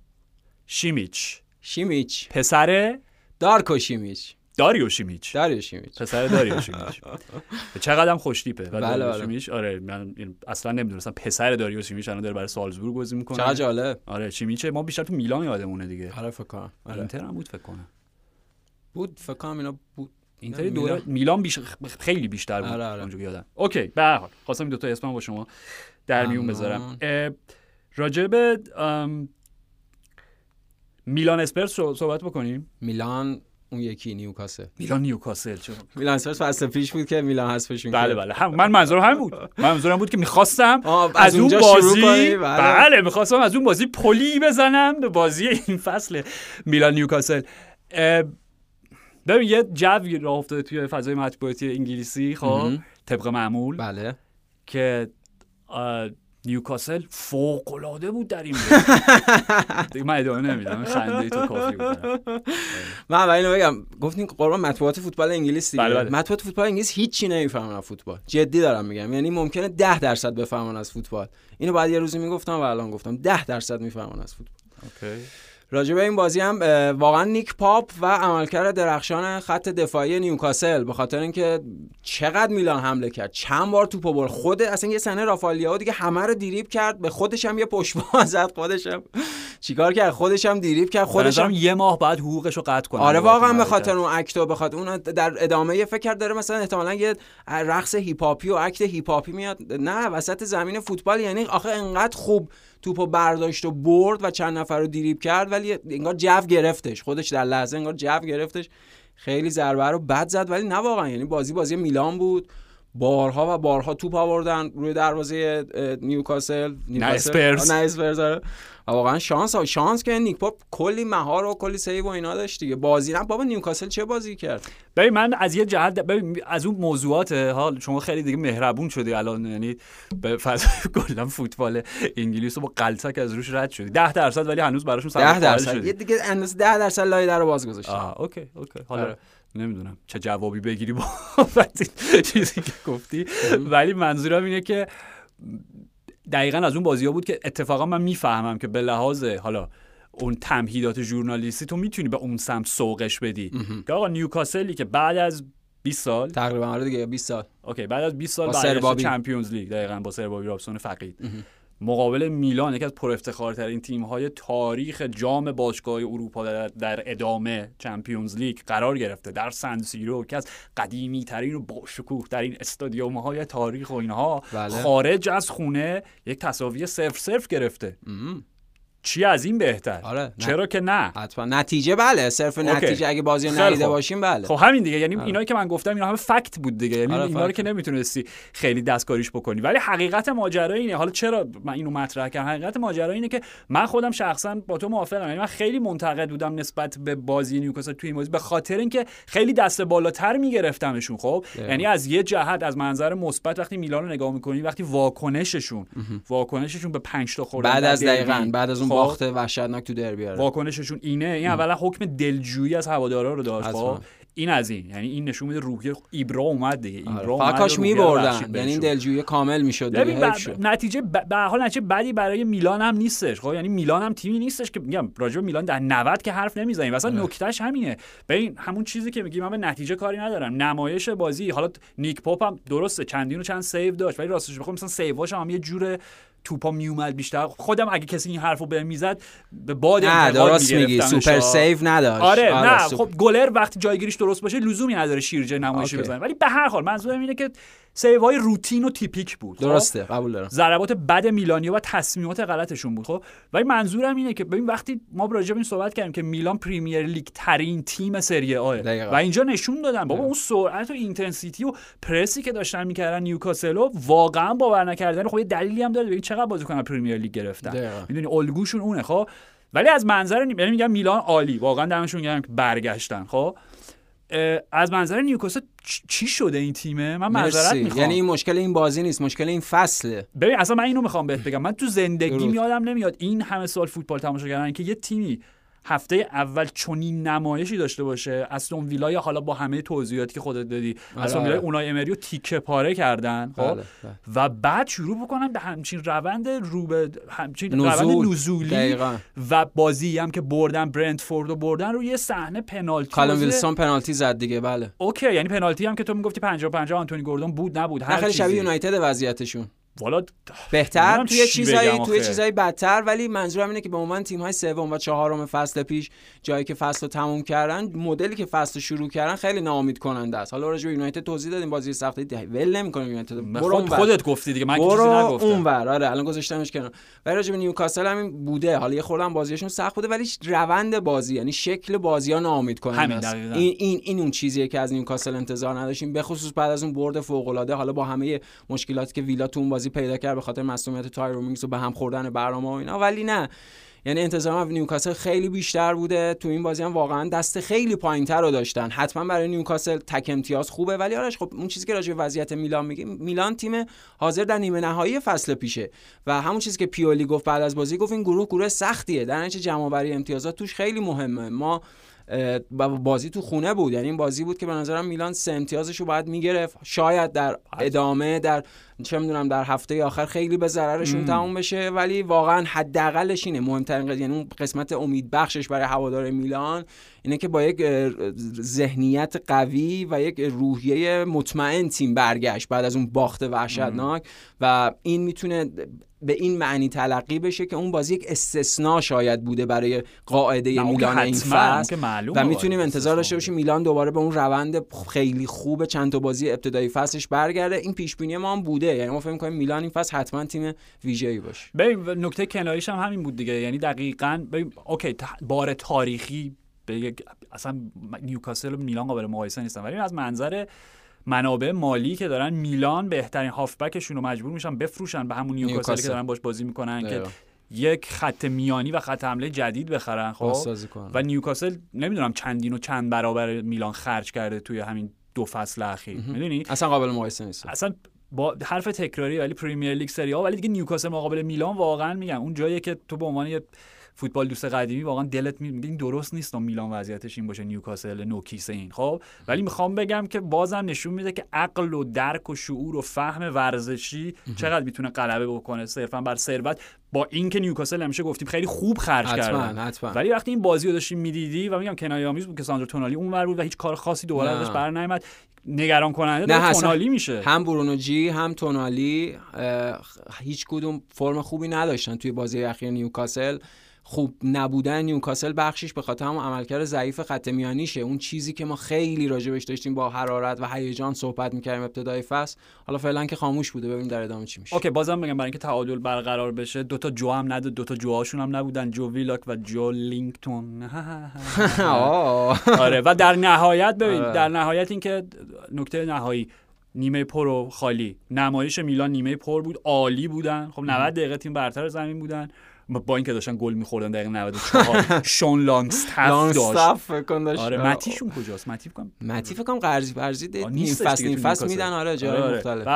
شیمیچ. شیمیچ. پسر دارکو شیمیچ. داریو شیمیچ داریو شیمیچ پسر داریو شیمیچ چقدر هم خوشتیپه بله، داریو بله. شیمیچ آره من اصلا نمی‌دونستم. پسر داریو شیمیچ الان داره برای سالزبورگ بازی می‌کنه. چقدر جالب. آره شیمیچ ما بیشتر تو میلان یادمونه دیگه. آره فکر کنم. آره. اینتر هم بود فکر کنم. بود فکر کنم اینا بود. اینتر دوره میلان. بیش... خیلی بیشتر بود آره، آره. اونجوری یادم. اوکی به هر حال. خواستم این دو تا اسمم با شما در میون. بذارم. ام، میلان اسپرز صحبت بکنیم. میلان اون یکی نیوکاسل میلان نیوکاسل چرا میلان اسپرز فصل پیش بود که میلان حذفشون بله کرد. بله هم من منظورم همین بود من منظورم بود که می‌خواستم آه، از, اون بازی؟ بله, بله. می‌خواستم از اون بازی پلی بزنم به بازی این فصل میلان نیوکاسل ببین یه جوی راه افتاده توی فضای مطبوعاتی انگلیسی خب. طبق معمول بله که نیوکاسل فوق العاده بود در این دیگه من ادامه نمیدم. خنده تو کافی بود. من اول اینو بگم گفتین قربان مطبوعات فوتبال انگلیس دیگه. بله، بله. مطبوعات فوتبال انگلیس هیچی نمی‌فهمن از فوتبال. جدی دارم میگم. یعنی ممکنه 10 درصد بفهمن از فوتبال. اینو بعد یه روزی می‌گفتم و الان گفتم 10 درصد می‌فهمن از فوتبال. okay. راجع به این بازی هم واقعا نیک پاپ و عملکرد درخشان خط دفاعی نیوکاسل. به خاطر اینکه چقدر میلان حمله کرد چند بار توپو برد. خود اصلا یه سنه رافالیا دیگه همه رو دیریب کرد. به خودش هم یه پشتبان زد خودش هم. چیکار کرد؟ خودش هم دیریب کرد خودش هم یه ماه بعد حقوقش رو قطع کنه آره واقعا به خاطر اون اکتو بخاطر اون در ادامه یه فکر داره مثلا احتمالاً یه رقص هیپاپی و اکت هیپاپی میاد. نه وسط زمین فوتبال یعنی آخه انقدر خوب توپو برداشت و برد و چند نفر رو دیریب کرد ولی انگار جو گرفتش. خودش در لحظه انگار جو گرفتش. خیلی ضربه رو بد زد ولی نه واقعا. یعنی بازی بازی میلان بود. بارها و بارها توپ آوردن روی دروازه نیوکاسل نیوکاسل. نه اسپرز آره. و واقعا شانس ها. شانس که نیک پاپ کلی مهار و کلی سیو و اینا داشت دیگه بازی نه بابا نیوکاسل چه بازی کرد ببین من از یه جهت ببین از اون موضوعات حال شما خیلی دیگه مهربون شدی الان یعنی به فضای کلا فوتبال انگلیس رو با قلتک از روش رد شدی 10 درصد ولی هنوز براشون سبب 10 قائل درصد. یه دیگه اندازه 10 درصد لای در رو باز گذاشت اوکی اوکی حالا آره. نمی‌دونم چه جوابی بگیری این چیزی که گفتی. ولی منظورم اینه که دقیقا از اون بازی ها بود که اتفاقا من می‌فهمم که به لحاظ حالا اون تمهیدات ژورنالیستی تو می‌تونی به اون سمت سوقش بدی. که آقا نیوکاسلی که بعد از 20 سال تقریبا آره دیگه 20 سال. اوکی بعد از 20 سال با برگشت سربابی. Champions League دقیقاً با سربابی رابسون فقید. مقابل میلان یکی از پرافتخارترین تیم های تاریخ جام باشگاه اروپا در, در ادامه Champions League قرار گرفته در سن سیرو که از قدیمی ترین و باشکوه ترین استادیوم های تاریخ و اینها بله. خارج از خونه یک تساوی صفر صفر گرفته. چی از این بهتر؟ آره،. چرا که نه؟ حتما. نتیجه بله صرف اوکی. نتیجه اگه بازی رو ندیده. باشیم بله. خب همین دیگه یعنی اینایی که من گفتم اینا همه فکت بود دیگه. یعنی آره، اینا رو. که نمی‌تونستی خیلی دستکاریش بکنی. ولی حقیقت ماجرا اینه. حالا چرا من اینو مطرح کردم؟ حقیقت ماجرا اینه که من خودم شخصا با تو موافقم. یعنی من خیلی منتقد بودم نسبت به بازی نیوکاسل توی این بازی به خاطر اینکه خیلی دست بالاتر میگرفتمشون خب؟ دقیقاً. یعنی از یه جهت از منظر مثبت وقتی میلان رو نگاه می‌کنی وقتی واکنششون واکنششون به 5 تا خوردن بعد از دقیقاً بعد از اون باخت وحشتناک تو دربی آره. واکنششون اینه. این اولا حکم دلجویی از هوادارا رو داشت حتما. خب. این از این. یعنی این نشون میده روحیه ایبرا اومد دیگه. آره. ایبرا فقط اومد کاش و روحیه رو میبردن. یعنی این. دلجویی کامل می‌شد ببین ب-. نتیجه به هر حال نتیجه بدی برای میلان هم نیستش خب. یعنی میلان هم تیمی نیستش که میگم راجع به میلان در 90 که حرف نمی‌زنیم. مثلا آره. نکتهش همینه. ببین همون چیزی که میگی من به نتیجه کاری ندارم. نمایش بازی. حالا نیک پاپ هم درسته. چندین و چند سیو داشت ولی راستش بخوام مثلا save اش هم یه جور توپا میومد بیشتر. خودم اگه کسی این حرفو بهم می‌زد به باد انتقاد درست میگی. super save نداشت. آره, نه su- خب گلر وقتی جایگیریش درست باشه لزومی نداره شیرجه نمایشی. بزنه. ولی به هر حال منظورم اینه که save های روتین و typical بود خب؟ درسته قبول دارم. ضربات بد میلانیا و تصمیمات غلطشون بود خب؟ ولی منظورم اینه که ببین وقتی ما راجع به این صحبت کردیم که میلان پریمیر لیگ ترین تیم سری آ. و اینجا نشون دادن بابا اون سرعت و intensity و پرسی که داشتن می‌کردن نیوکاسلو واقعا باور نکردن خب یه دلیلی هم داره. چقدر بازیکن پریمیر لیگ گرفتن. می‌دونی الگوشون اونه خب؟ ولی از منظر نی- یعنی میگم میلان عالی. واقعا دمشون گرم که برگشتن خب؟ از منظر نیوکاسل چی شده این تیمه؟ من معذرت. می‌خوام. یعنی این مشکل این بازی نیست مشکل این فصله. ببین اصلا من اینو می‌خوام بهت بگم. من تو زندگی درست. یادم نمیاد این همه سال فوتبال تماشا کردن که یه تیمی هفته اول چنین نمایشی داشته باشه. استون ویلا یا حالا با همه توضیحاتی که خودت دادی. استون ویلا اونای امری رو تیکه پاره کردن خب؟ بله، بله. و بعد شروع بکنن به همچین روند رو به همچین نزول. روند نزولی دقیقاً. و بازی هم که بردن برنتفورد رو بردن رو یه صحنه پنالتی. بازی- ویلسون پنالتی زد دیگه بله. اوکی یعنی پنالتی هم که تو می‌گفتی 50 50 آنتونی گوردون بود نبود. هر خیلی شبیه یونایتد وضعیتشون. والا بهتر توی چی چیزایی بگم توی آخه. چیزایی بدتر ولی منظورم اینه که به عنوان تیم های سوم و چهارم فصل پیش جایی که فصل رو تموم کردن مدلی که فصل رو شروع کردن خیلی ناامید کننده است. حالا راجع به یونایتد توضیح دادیم بازی سختی ده ول نمی‌کنه یونایتد. برو خود. خودت گفتی دیگه من چیزی نگفتم. اونور. آره الان گذاشتمش کنار. ولی راجع به نیوکاسل هم این بوده. حالا یه خوردم بازیشون سخت بوده ولی روند بازی یعنی شکل بازی ها ناامید کننده است. این این این اون چیزیه که از نیوکاسل انتظار نداشتیم به خصوص بعد از اون برد فوق العاده حالا با همه مشکلاتی که ویلا تو اون بازی پیدا کرد به خاطر مصدومیت تایرون مینگز و به هم خوردن برنامه و اینا ولی نه. یعنی انتظارم از نیوکاسل خیلی بیشتر بوده. تو این بازی هم واقعا دست خیلی پایینتر رو داشتن. حتما برای نیوکاسل تک امتیاز خوبه ولی آرش خب اون چیزی که راجع به وضعیت میلان میگیم میلان تیم حاضر در نیمه نهایی فصل پیشه. و همون چیزی که پیولی گفت بعد از بازی گفت این گروه گروه سختیه. در نتیجه جمع بری امتیازات توش خیلی مهمه. ما بازی تو خونه بود. یعنی این بازی بود که به نظرم میلان سه امتیازش رو باید می‌گرفت. شاید در ادامه در چه می‌دونم در هفته آخر خیلی به ضررشون تموم بشه ولی واقعا حداقلش اینه. مهمترین قضیه یعنی اون قسمت امید بخشش برای هوادار میلان اینه که با یک ذهنیت قوی و یک روحیه مطمئن تیم برگشت بعد از اون باخت وحشتناک و این می‌تونه به این معنی تلقی بشه که اون بازی یک استثناء شاید بوده برای قاعده میلان این فصل. و می‌تونیم انتظار داشته باشیم میلان دوباره به اون روند خیلی خوب چند تا بازی ابتدایی فصلش برگرده. این پیش بینی ما هم بوده. یعنی ما فکر می‌کنیم میلان این فصل حتما تیم ویژه‌ای باشه. ببین نکته کناریش هم همین بود دیگه. یعنی دقیقاً ببین اوکی بار تاریخی به یک اصلا نیوکاسل و میلان قابل مقایسه نیستن. ولی از منظر منابع مالی که دارن میلان بهترین هافبکشون رو مجبور میشن بفروشن به همون نیوکاسل. که دارن باش بازی می‌کنن که. یک خط میانی و خط حمله جدید بخرن خب. و نیوکاسل نمی‌دونم چندین و چند برابر میلان خرج کرده توی همین دو فصل اخیر. می‌دونی؟ اصلا قابل مقایسه نیست. اصلا با حرف تکراری ولی پریمیر لیگ سری آ ولی دیگه نیوکاسل مقابل میلان واقعا میگم اون جاییه که تو به عنوان یه فوتبال دوست قدیمی واقعا دلت می- میگه این درست نیست و میلان وضعیتش این باشه نیوکاسل نوکیسه این. خب؟ ولی می‌خوام بگم که بازم نشون میده که عقل و درک و شعور و فهم ورزشی چقدر می‌تونه غلبه بکنه. صرفا بر ثروت. با اینکه نیوکاسل همیشه گفتیم خیلی خوب خرج کردن. ولی وقتی این بازی رو داشتیم می‌دیدی و میگم کنایه آمیز بود که ساندرو تونالی اونور بود و هیچ کار خاصی دوباره. ازش بر نیامد نگران کننده نه، تونالی میشه. هم برونو جی هم تونالی هیچ کدوم فرم خوبی نداشتن توی بازی اخیر نیوکاسل. خوب نبودن نیوکاسل بخشش به خاطر همون عملکرد ضعیف خط میانیشه. اون چیزی که ما خیلی راجبش داشتیم با حرارت و هیجان صحبت می‌کردیم ابتدای فصل. حالا فعلا که خاموش بوده. ببینیم در ادامه چی میشه. اوکی بازم بگم برای اینکه تعادل برقرار بشه دوتا جو هم نداشت دوتا جوهاشون هم نبودن. جو ویلاک و جوئلینتون. آره و در نهایت ببین. در نهایت اینکه نکته نهایی نیمه پر و خالی. نمایش میلان نیمه پر بود عالی بودن. خب 90 دقیقه تیم برتر زمین بودن. با اینکه داشتن گل میخوردن دقیقه 94 شون لانگستاف داشت. آره متیشون کجاست؟ متی فکر کنم متی فکر کنم قرضی برزی نیستش فصل نیم فصل. میدن. آره جای آره، مختلف.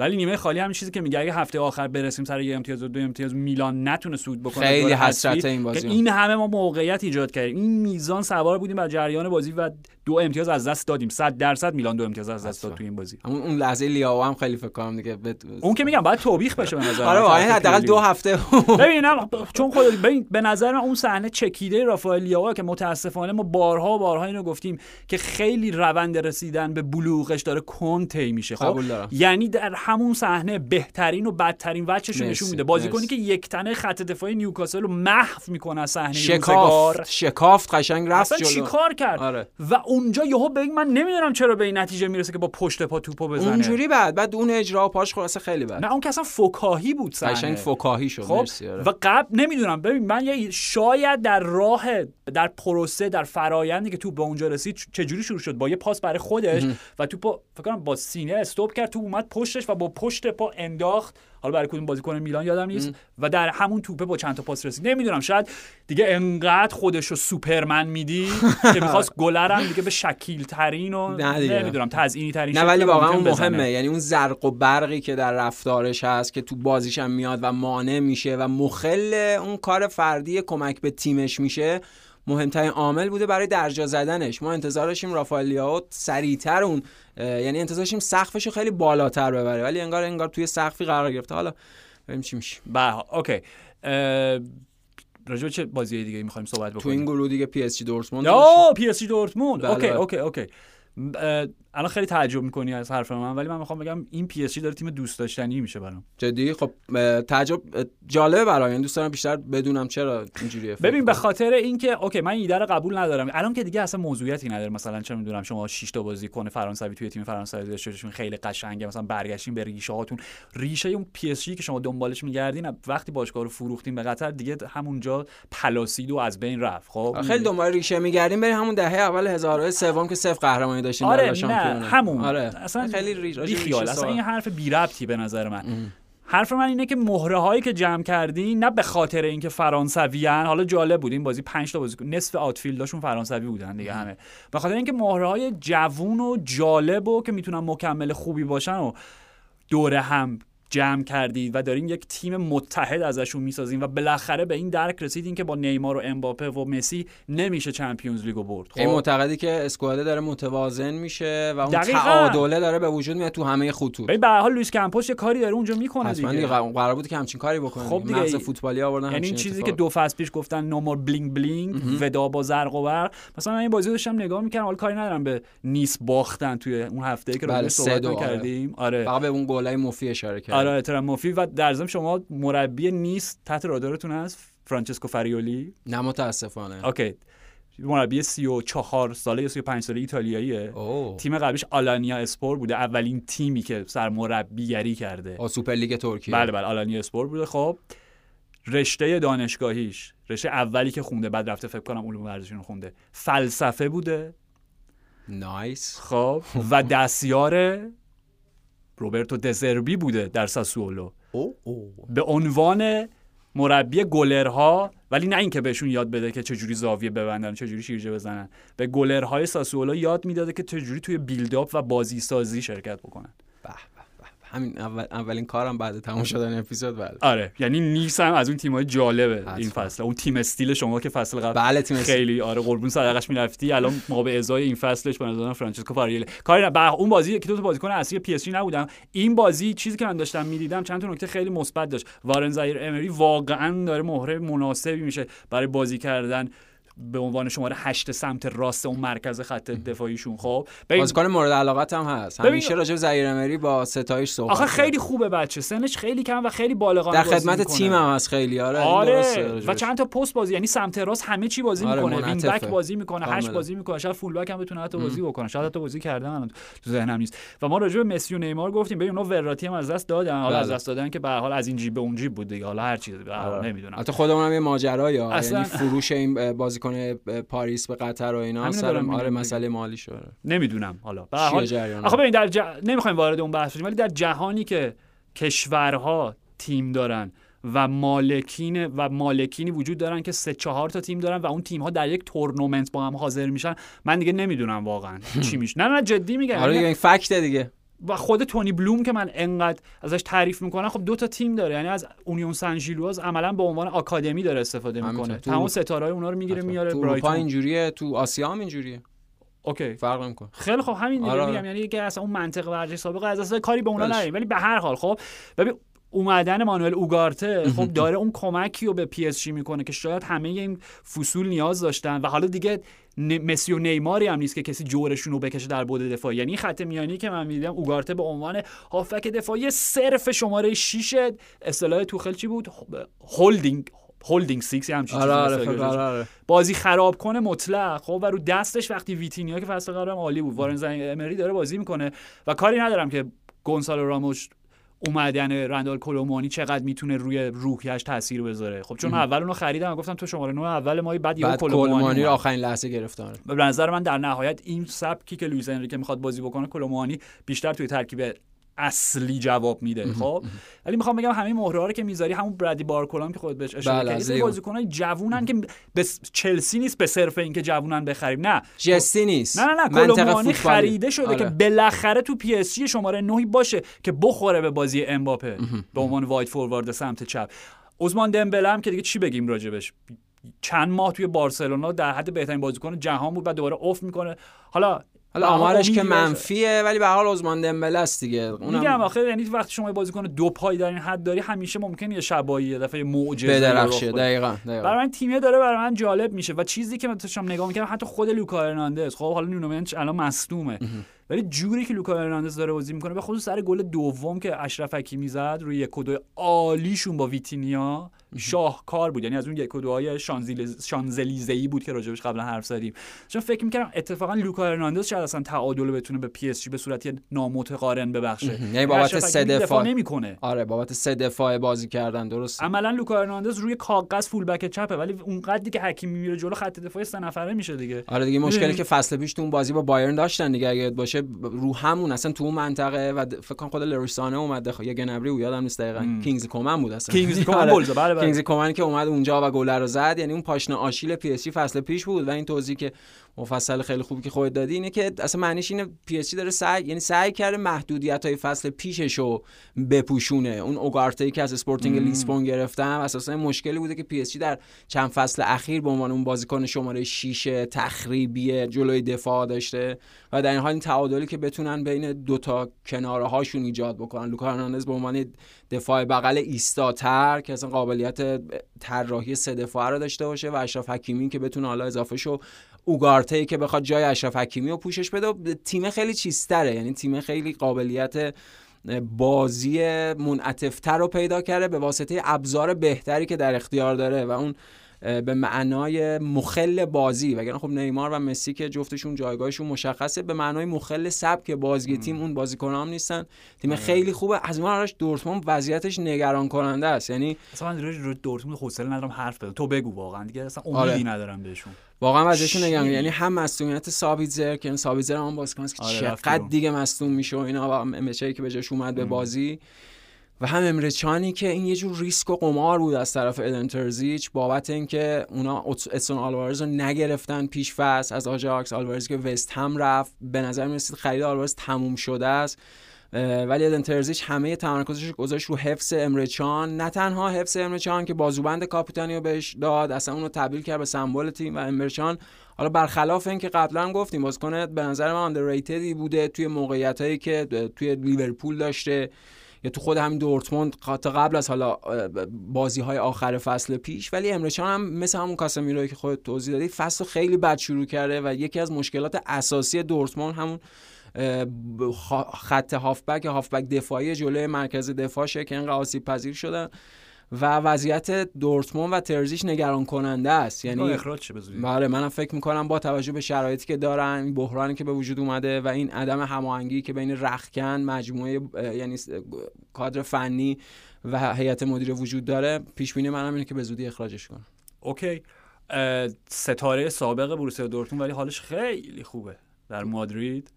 ولی نیمه خالی همین چیزی که میگه اگه هفته آخر برسیم سر یه امتیاز و دو امتیاز میلان نتونه سود بکنه خیلی حسرت این بازی. این همه ما موقعیت ایجاد کردیم. این میزان سوار بودیم بر جریان بازی و دو امتیاز از دست دادیم. 100 درصد میلان دو امتیاز از دست داد. تو این بازی. اون اون لحظه لیاو هم خیلی فکر کنم دیگه بت... اون که میگم باید توبیخ بشه به نظر آره حداقل دو هفته. ببینم چون خود ببین به نظر من اون صحنه چکیده رافائل لیاو که متاسفانه ما بارها و بارها اینو گفتیم که خیلی روند رسیدن به بلوغش داره کنتی میشه خب. یعنی در همون صحنه بهترین و بدترین وجهش نشون میده. بازیکنی. که یک تنه خط دفاعی نیوکاسل رو محو می‌کنه از صحنه شکافت شکافت قشنگ رفت اصلا جلو. چیکار کرد؟ آره. و اونجا یهو بگی من نمی‌دونم چرا به این نتیجه می‌رسه که با پشت پا توپو بزنه. اونجوری بعد بعد اون اجرا پاش خلاصه خیلی بد. نه اون که اصلا فکاهی بود صحنه. قشنگ فکاهی شد خب مرسی آره. و قبل نمی‌دونم ببین من یه شاید در راه در پروسه در فرایندی که تو به اونجا رسید چجوری شروع شد؟ با یه پاس برای خودش و تو پا فکر کنم با سینه استوب کرد تو اومد پشتش و با پشت پا انداخت. حالا برای کدوم بازیکن میلان یادم نیست. و در همون توپه با چند تا پاس رسید. نمی‌دونم شاید دیگه انقدر خودش رو سوپرمن میدی که می‌خواست گلرم دیگه به شکیل ترین و. نمی‌دونم تزیینی ترین نه ولی واقعا اون. مهمه. یعنی اون زرق و برقی که در رفتارش هست که تو بازیش هم میاد و مانع میشه و مخل اون کار فردی کمک به تیمش میشه مهمترین عامل بوده برای درجا زدنش. ما انتظار داشتیم رافائل لیاو سریعتر اون یعنی انتظار داشتیم سقفش رو خیلی بالاتر ببره. ولی انگار انگار توی سقفی قرار گرفته. حالا ببینیم چی میشه. بله اوکی. راجع چه بازی دیگه می‌خوایم صحبت بکنیم؟ تو این گروه دیگه پی اس جی دورتموند اوه پی اس جی دورتموند. بله، اوکی بله. اوکی اوکی. الان خیلی تعجب می‌کنی از حرف من ولی من می‌خوام بگم این پی اس جی داره تیم دوست داشتنی میشه برام. جدی؟ خب تعجب جالبه برای این دوست دارم بیشتر بدونم چرا اینجوریه ببین به. خاطر اینکه اوکی من ایده رو قبول ندارم. الان که دیگه اصلا موضوعیتی نداره. مثلا چه می‌دونم شما 6 تا بازیکن فرانسوی توی تیم فرانسوی داشته باشین خیلی قشنگه. مثلا برگشتین به ریشه هاتون. ریشه اون پی اس جی که شما دنبالش میگردین وقتی باشگاه رو فروختین به قطر دیگه همونجا پلاسید و از بین رفت. خب؟ خیلی دنبال ریشه میگردیم بریم همون دهه اول هزار سوم که صفر قهرمانی داشتیم در آره. همون. آره. اصلا خیلی ری... راجع بی خیال. اصلا. این حرف بی ربطی به نظر من. حرف من اینه که مهره هایی که جمع کردین نه به خاطر اینکه فرانسوی ان حالا جالب بود این بازی 5 تا بازی نصف outfield اشون فرانسوی بودن دیگه همه. به خاطر اینکه مهره های جوون و جالب و که می‌تونن مکمل خوبی باشن و دور هم جمع کردید و دارین یک تیم متحد ازشون می‌سازین و بالاخره به این درک رسیدین که با نیمار و امباپه و مسی نمیشه Champions League و برد. این خب معتقدی که squad ه داره متوازن میشه و اون دقیقاً. تعادله داره به وجود میاد تو همه خطوط. به هر حال لوئیس کامپوس یه کاری داره اونجا می‌کنه دیگه. قرار بود که همچین کاری بکنه خب دیگه. مغز فوتبالی آوردن یعنی این چیزی که. دو فصل پیش گفتن no more bling bling ودا با زرق و برق. مثلا من این بازی رو داشتم نگاه می‌کردم حالا کاری ندارم به نیس باختن توی اون هفته که بله، راجع سه صحبت آره. کردیم آره. فقط به اون گلای موفی اشاره کرد آره. احترام موفی. و در ضمن شما مربی نیس تحت رادارتون هست فرانچسکو فاریولی؟ نه متاسفانه. اوکی. مربی 34 ساله یا 35 ساله ایتالیاییه. اوه. تیم قبلیش آلانیا اسپور بوده اولین تیمی که سرمربیگری کرده. آه، سوپر لیگ ترکیه. بله بله آلانی اسپور بوده. خب رشته دانشگاهیش رشته اولی که خونده بعد رفته فکر کنم علوم ورزشی رو خونده. فلسفه بوده. nice خب و دستیار روبرتو دزربی بوده در ساسولو. او او به عنوان مربی گلرها ولی نه اینکه بهشون یاد بده که چجوری زاویه ببندن چجوری شیرجه بزنن. به گلرهای ساسولو یاد می‌داده که چجوری توی build-up و بازی سازی شرکت بکنن. همین اول اولین کارم بعد تموم شدن اپیزود بله. آره. یعنی نیس هم از اون تیمای جالبه حتما. این فصل. اون تیم استیل شما که فصل قبل بله تیم خیلی خیلی آره قربون صدقش می‌رفتی. الان ما به ازای این فصلش به نظرم فرانچسکو فاریولی کاری نه بح- اون بازی که دو تا بازیکن اصلی پی اس جی نبودن این بازی چیزی که من داشتم می‌دیدم چند تا نکته خیلی مثبت داشت. وارن زایر امری واقعا داره مهره مناسبی میشه برای بازی کردن. به عنوان شماره هشت سمت راست اون مرکز خط دفاعیشون. خب ببین بازیکن مورد علاقت هم هست. همیشه راجع امری با ستایش صحبت آخه. خیلی خوبه بچه. سنش خیلی کم و خیلی بالغانه در خدمت. تیم هم هست خیلی. آره آره. و چند تا پست بازی یعنی سمت راست همه چی بازی آره، می‌کنه. وینگ. بک بازی می‌کنه کاملا. بازی می‌کنه. شاید فول بک هم بتونه حتی بازی بکنه. شاید حتی بازی کرده من تو ذهنم نیست. و ما راجع به مسی و نیمار گفتیم. ببین اونا وراتی هم از دست دادن. حالا از بله. دست دادن که به حال از این جیب به اون جیب بود دیگه. حالا هر چیزی به حال نمی‌دونم. البته خودمون هم یه ماجرا یا اصلا- یعنی فروش این بازیکن پاریس به قطر و اینا سر آره مسئله مالی شده نمی‌دونم. حالا به حال آخه ببین در ج... نمی‌خوایم وارد اون بحث بشیم ولی در جهانی که کشورها تیم دارن و مالکین و مالکینی وجود دارن که سه چهار تا تیم دارن و اون تیم ها در یک تورنمنت با هم حاضر میشن من دیگه نمی‌دونم واقعا چی میشه. نه نه جدی میگم. آره یعنی دیگه این fact دیگه. و خود تونی بلوم که من انقدر ازش تعریف می‌کنم خب دو تا تیم داره. یعنی از اونیون سن ژیلواز عملا به عنوان آکادمی داره استفاده. می‌کنه. تو تمام ستاره های اونا رو می‌گیره میاره تو اروپا اینجوریه تو آسیا هم اینجوریه. اوکی. فرق نمی‌کنه. خیلی خب همین دیگه آره، آره. میگم. یعنی که اصلا اون منطق ورزش سابقه از اصلا کاری به اونا. نداریم. ولی به هر حال خب ببین اومدن مانوئل اوگارته خب داره اون کمکی رو به پی اس جی می‌کنه که شاید همه این فصول نیاز داشتن. و حالا دیگه مسی و نیماری هم نیست که کسی جورشون رو بکشه در بعد دفاعی. یعنی این خط میانی که من می‌دیدم اوگارته به عنوان هافبک دفاعی صرف شماره 6 اصطلاح توخل چی بود؟ holding holding six همچین آره آره کردش. آره آره. بازی خراب کنه مطلق. خب و رو دستش وقتی ویتینیا که فصل قبلم عالی بود. وارن امری داره بازی می‌کنه. و کاری ندارم که گونسالو راموش اومدن رندال کلومانی چقدر می‌تونه روی روحیش تاثیر بذاره. خب چون اول اونو خریدم و گفتم تو شماره 9 اول مایی بعد یهو بعد کلومانی رو. آخرین لحظه گرفتن به نظر من در نهایت این سبکی که لوئیس انریکه می‌خواد بازی بکنه کلومانی بیشتر توی ترکیب اصلی جواب میده خب؟ ولی می‌خوام بگم همین مهره رو که می‌ذاری همون بردلی بارکولام که خودت بهش اشاره بله، کردی لیون. بازیکنای جوونن که به چلسی نیست به صرف اینکه جوونن بخریم نه. جستی نیست. نه نه نه کلومانی. خریده شده آره. که بالاخره تو پی اس جی شماره نهی باشه که بخوره به بازی امباپه به عنوان wide forward سمت چپ. عثمان دمبله هم که دیگه چی بگیم راجبش؟ چند ماه توی بارسلونا در حد بهترین بازیکن جهان بود و دوباره افت می‌کنه. حالا حالا آمارش که منفیه ولی به حال عثمان دمبله است دیگه. اونم میگم آخه یعنی وقتی شما بازیکن دو پای در این حد داری همیشه ممکنه یه شبایی یه دفعه معجزه بدرخشه دقیقاً دقیقاً. برای من تیمیه داره برای من جالب میشه. و چیزی که من داشتم نگاه می‌کردم حتی خود لوکا هرناندز. خب حالا نونو الان مصدومه. ولی جوری که لوکا هرناندز داره بازی می‌کنه به خصوص سر گل دوم که اشرف حکیمی زد روی یک و دو عالیشون با ویتینیا. شاهکار بود. یعنی از اون یک و دوهای شانزلیزه ای بود که راجبش قبلا حرف زدیم. چون فکر می‌کردم اتفاقا لوکا هرناندز شاید اصلا تعادل بتونه به پی اس جی به صورت نامتقارن ببخشه. یعنی بابت سه دفاع. نمی‌کنه. آره بابت سه دفاع بازی کردن درست. عملا لوکا هرناندز روی کاغذ فول بک چپه ولی اون قدری که حکیمی میره جلو خط دفاعی سه نفره میشه دیگه. آره دیگه مشکلی که فصل پیش تو اون بازی با بایرن داشتن دیگه اگه باشه رو همون اصلا تو اون منطقه و فکر کنم خود لروی سانه اومد یه گنبری و یادم نیست دقیقاً کینگزلی کومن بود اصلا. کینگزلی کومن بله بله کینگزلی کومن که اومد اونجا و گل رو زد یعنی اون پاشنه آشیل پی اس فصل پیش بود و این توضیح که مفصل خیلی خوبی که خودت دادی اینه که اصلا معنیش اینه پی اس داره سعی یعنی سعی کرده محدودیت های فصل پیشش رو بپوشونه. اون اوگارته که از اسپورتینگ لیسبون گرفتم اساسا مشکلی بوده که پی اس در چند فصل اخیر به عنوان اون بازیکن شماره 6 تخریبی جلوی دفاع داشته و در این حال این تعادلی که بتونن بین دو تا کناره هاشون ایجاد بکنن. لوکا به عنوان دفاع بغل ایستاتر که اصلا قابلیت طراحی سه دفاعه رو داشته باشه و اشرف حکیمی که بتونه حالا اضافه شو اوگارته که بخواد جای اشرف حکیمی رو پوشش بده تیم خیلی چیزتره یعنی تیم خیلی قابلیت بازی منعطفتر رو پیدا کرده به واسطه ابزار بهتری که در اختیار داره و اون به معنای مخل بازی. وگرنه خب نیمار و مسی که جفتشون جایگاهشون مشخصه به معنای مخل سبک بازی تیم اون بازیکنام نیستن. تیم آره. خیلی خوبه. از ما آرش دورتموند وضعیتش نگران کننده است. یعنی اصلا من رو دورتموند حوصله ندارم حرف بزنم. تو بگو واقعا. دیگه اصلا امیدی آره. ندارم بهشون. واقعا وضعیتشون نگران. یعنی هم مصونیت سابیتزر که سابیتزر هم بازیکن که آره چقدر دیگه مصدوم میشه و اینا و که به جاش اومد به بازی. و هم امرچانی که این یه جور ریسک و قمار بود از طرف ادن بابت اینکه اونا اتسون آلوارز رو نگرفتن پیش فصل. از آجاکس آلوارز که وست هم رفت. به نظر می رسید خرید آلوارز تموم شده است. ولی ادن ترزیچ همه تمرکزش گذاشت رو حفظ امرچان. نه تنها حفظ امرچان که بازوبند کاپیتانی رو بهش داد اصلا اونو تبدیل کرد به سمبل تیم و امرچان. حالا برخلاف اینکه قبلا گفتیم بازیکن به نظر من آندرریتدی بوده توی موقعیت هایی که توی لیورپول داشته. یا تو خود همین دورتموند تا قبل از حالا بازی های آخر فصل پیش ولی امرچان هم مثل همون کاسمیروی که خود توضیح دادی فصل خیلی بد شروع کرده و یکی از مشکلات اساسی دورتموند همون خط هافبک هافبک دفاعی جلوی مرکز دفاعشه که اینقدر آسیب پذیر شدن. و وضعیت دورتموند و ترزیش نگران کننده است یعنی اخراج بله منم فکر می‌کنم با توجه به شرایطی که دارن بحرانی که به وجود اومده و این عدم هماهنگی که بین رخکن مجموعه یعنی کادر فنی و هیئت مدیره وجود داره پیش بینی منم اینه که به زودی اخراجش کنم. اوکی. ستاره سابق بروسیا دورتموند ولی حالش خیلی خوبه. در مادرید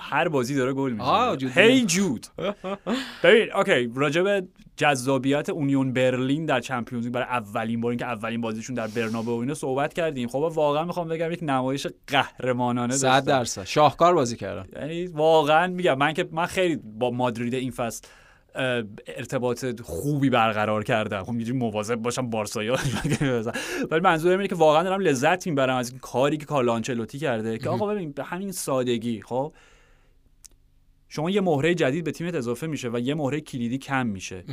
هر بازی داره گل می‌زنه. هی جود. ببین اوکی راجب جذابیت اونیون برلین در چمپیونز برای اولین بار اینکه اولین بازیشون در برنابه و اینا صحبت کردیم. خب واقعا می‌خوام بگم یک نمایش قهرمانانه 100 درصد. شاهکار بازی کردن. یعنی واقعا میگم من که من خیلی با مادرید این فصل ارتباط خوبی برقرار کردم. خب اینجوری مواظب باشم بارسایا ولی منظورم اینه که واقعا دارم لذت می‌برم از این کاری که کارلو کرده که آقا ببین به همین سادگی خب؟ شما یه مهره جدید به تیمت اضافه میشه و یه مهره کلیدی کم میشه.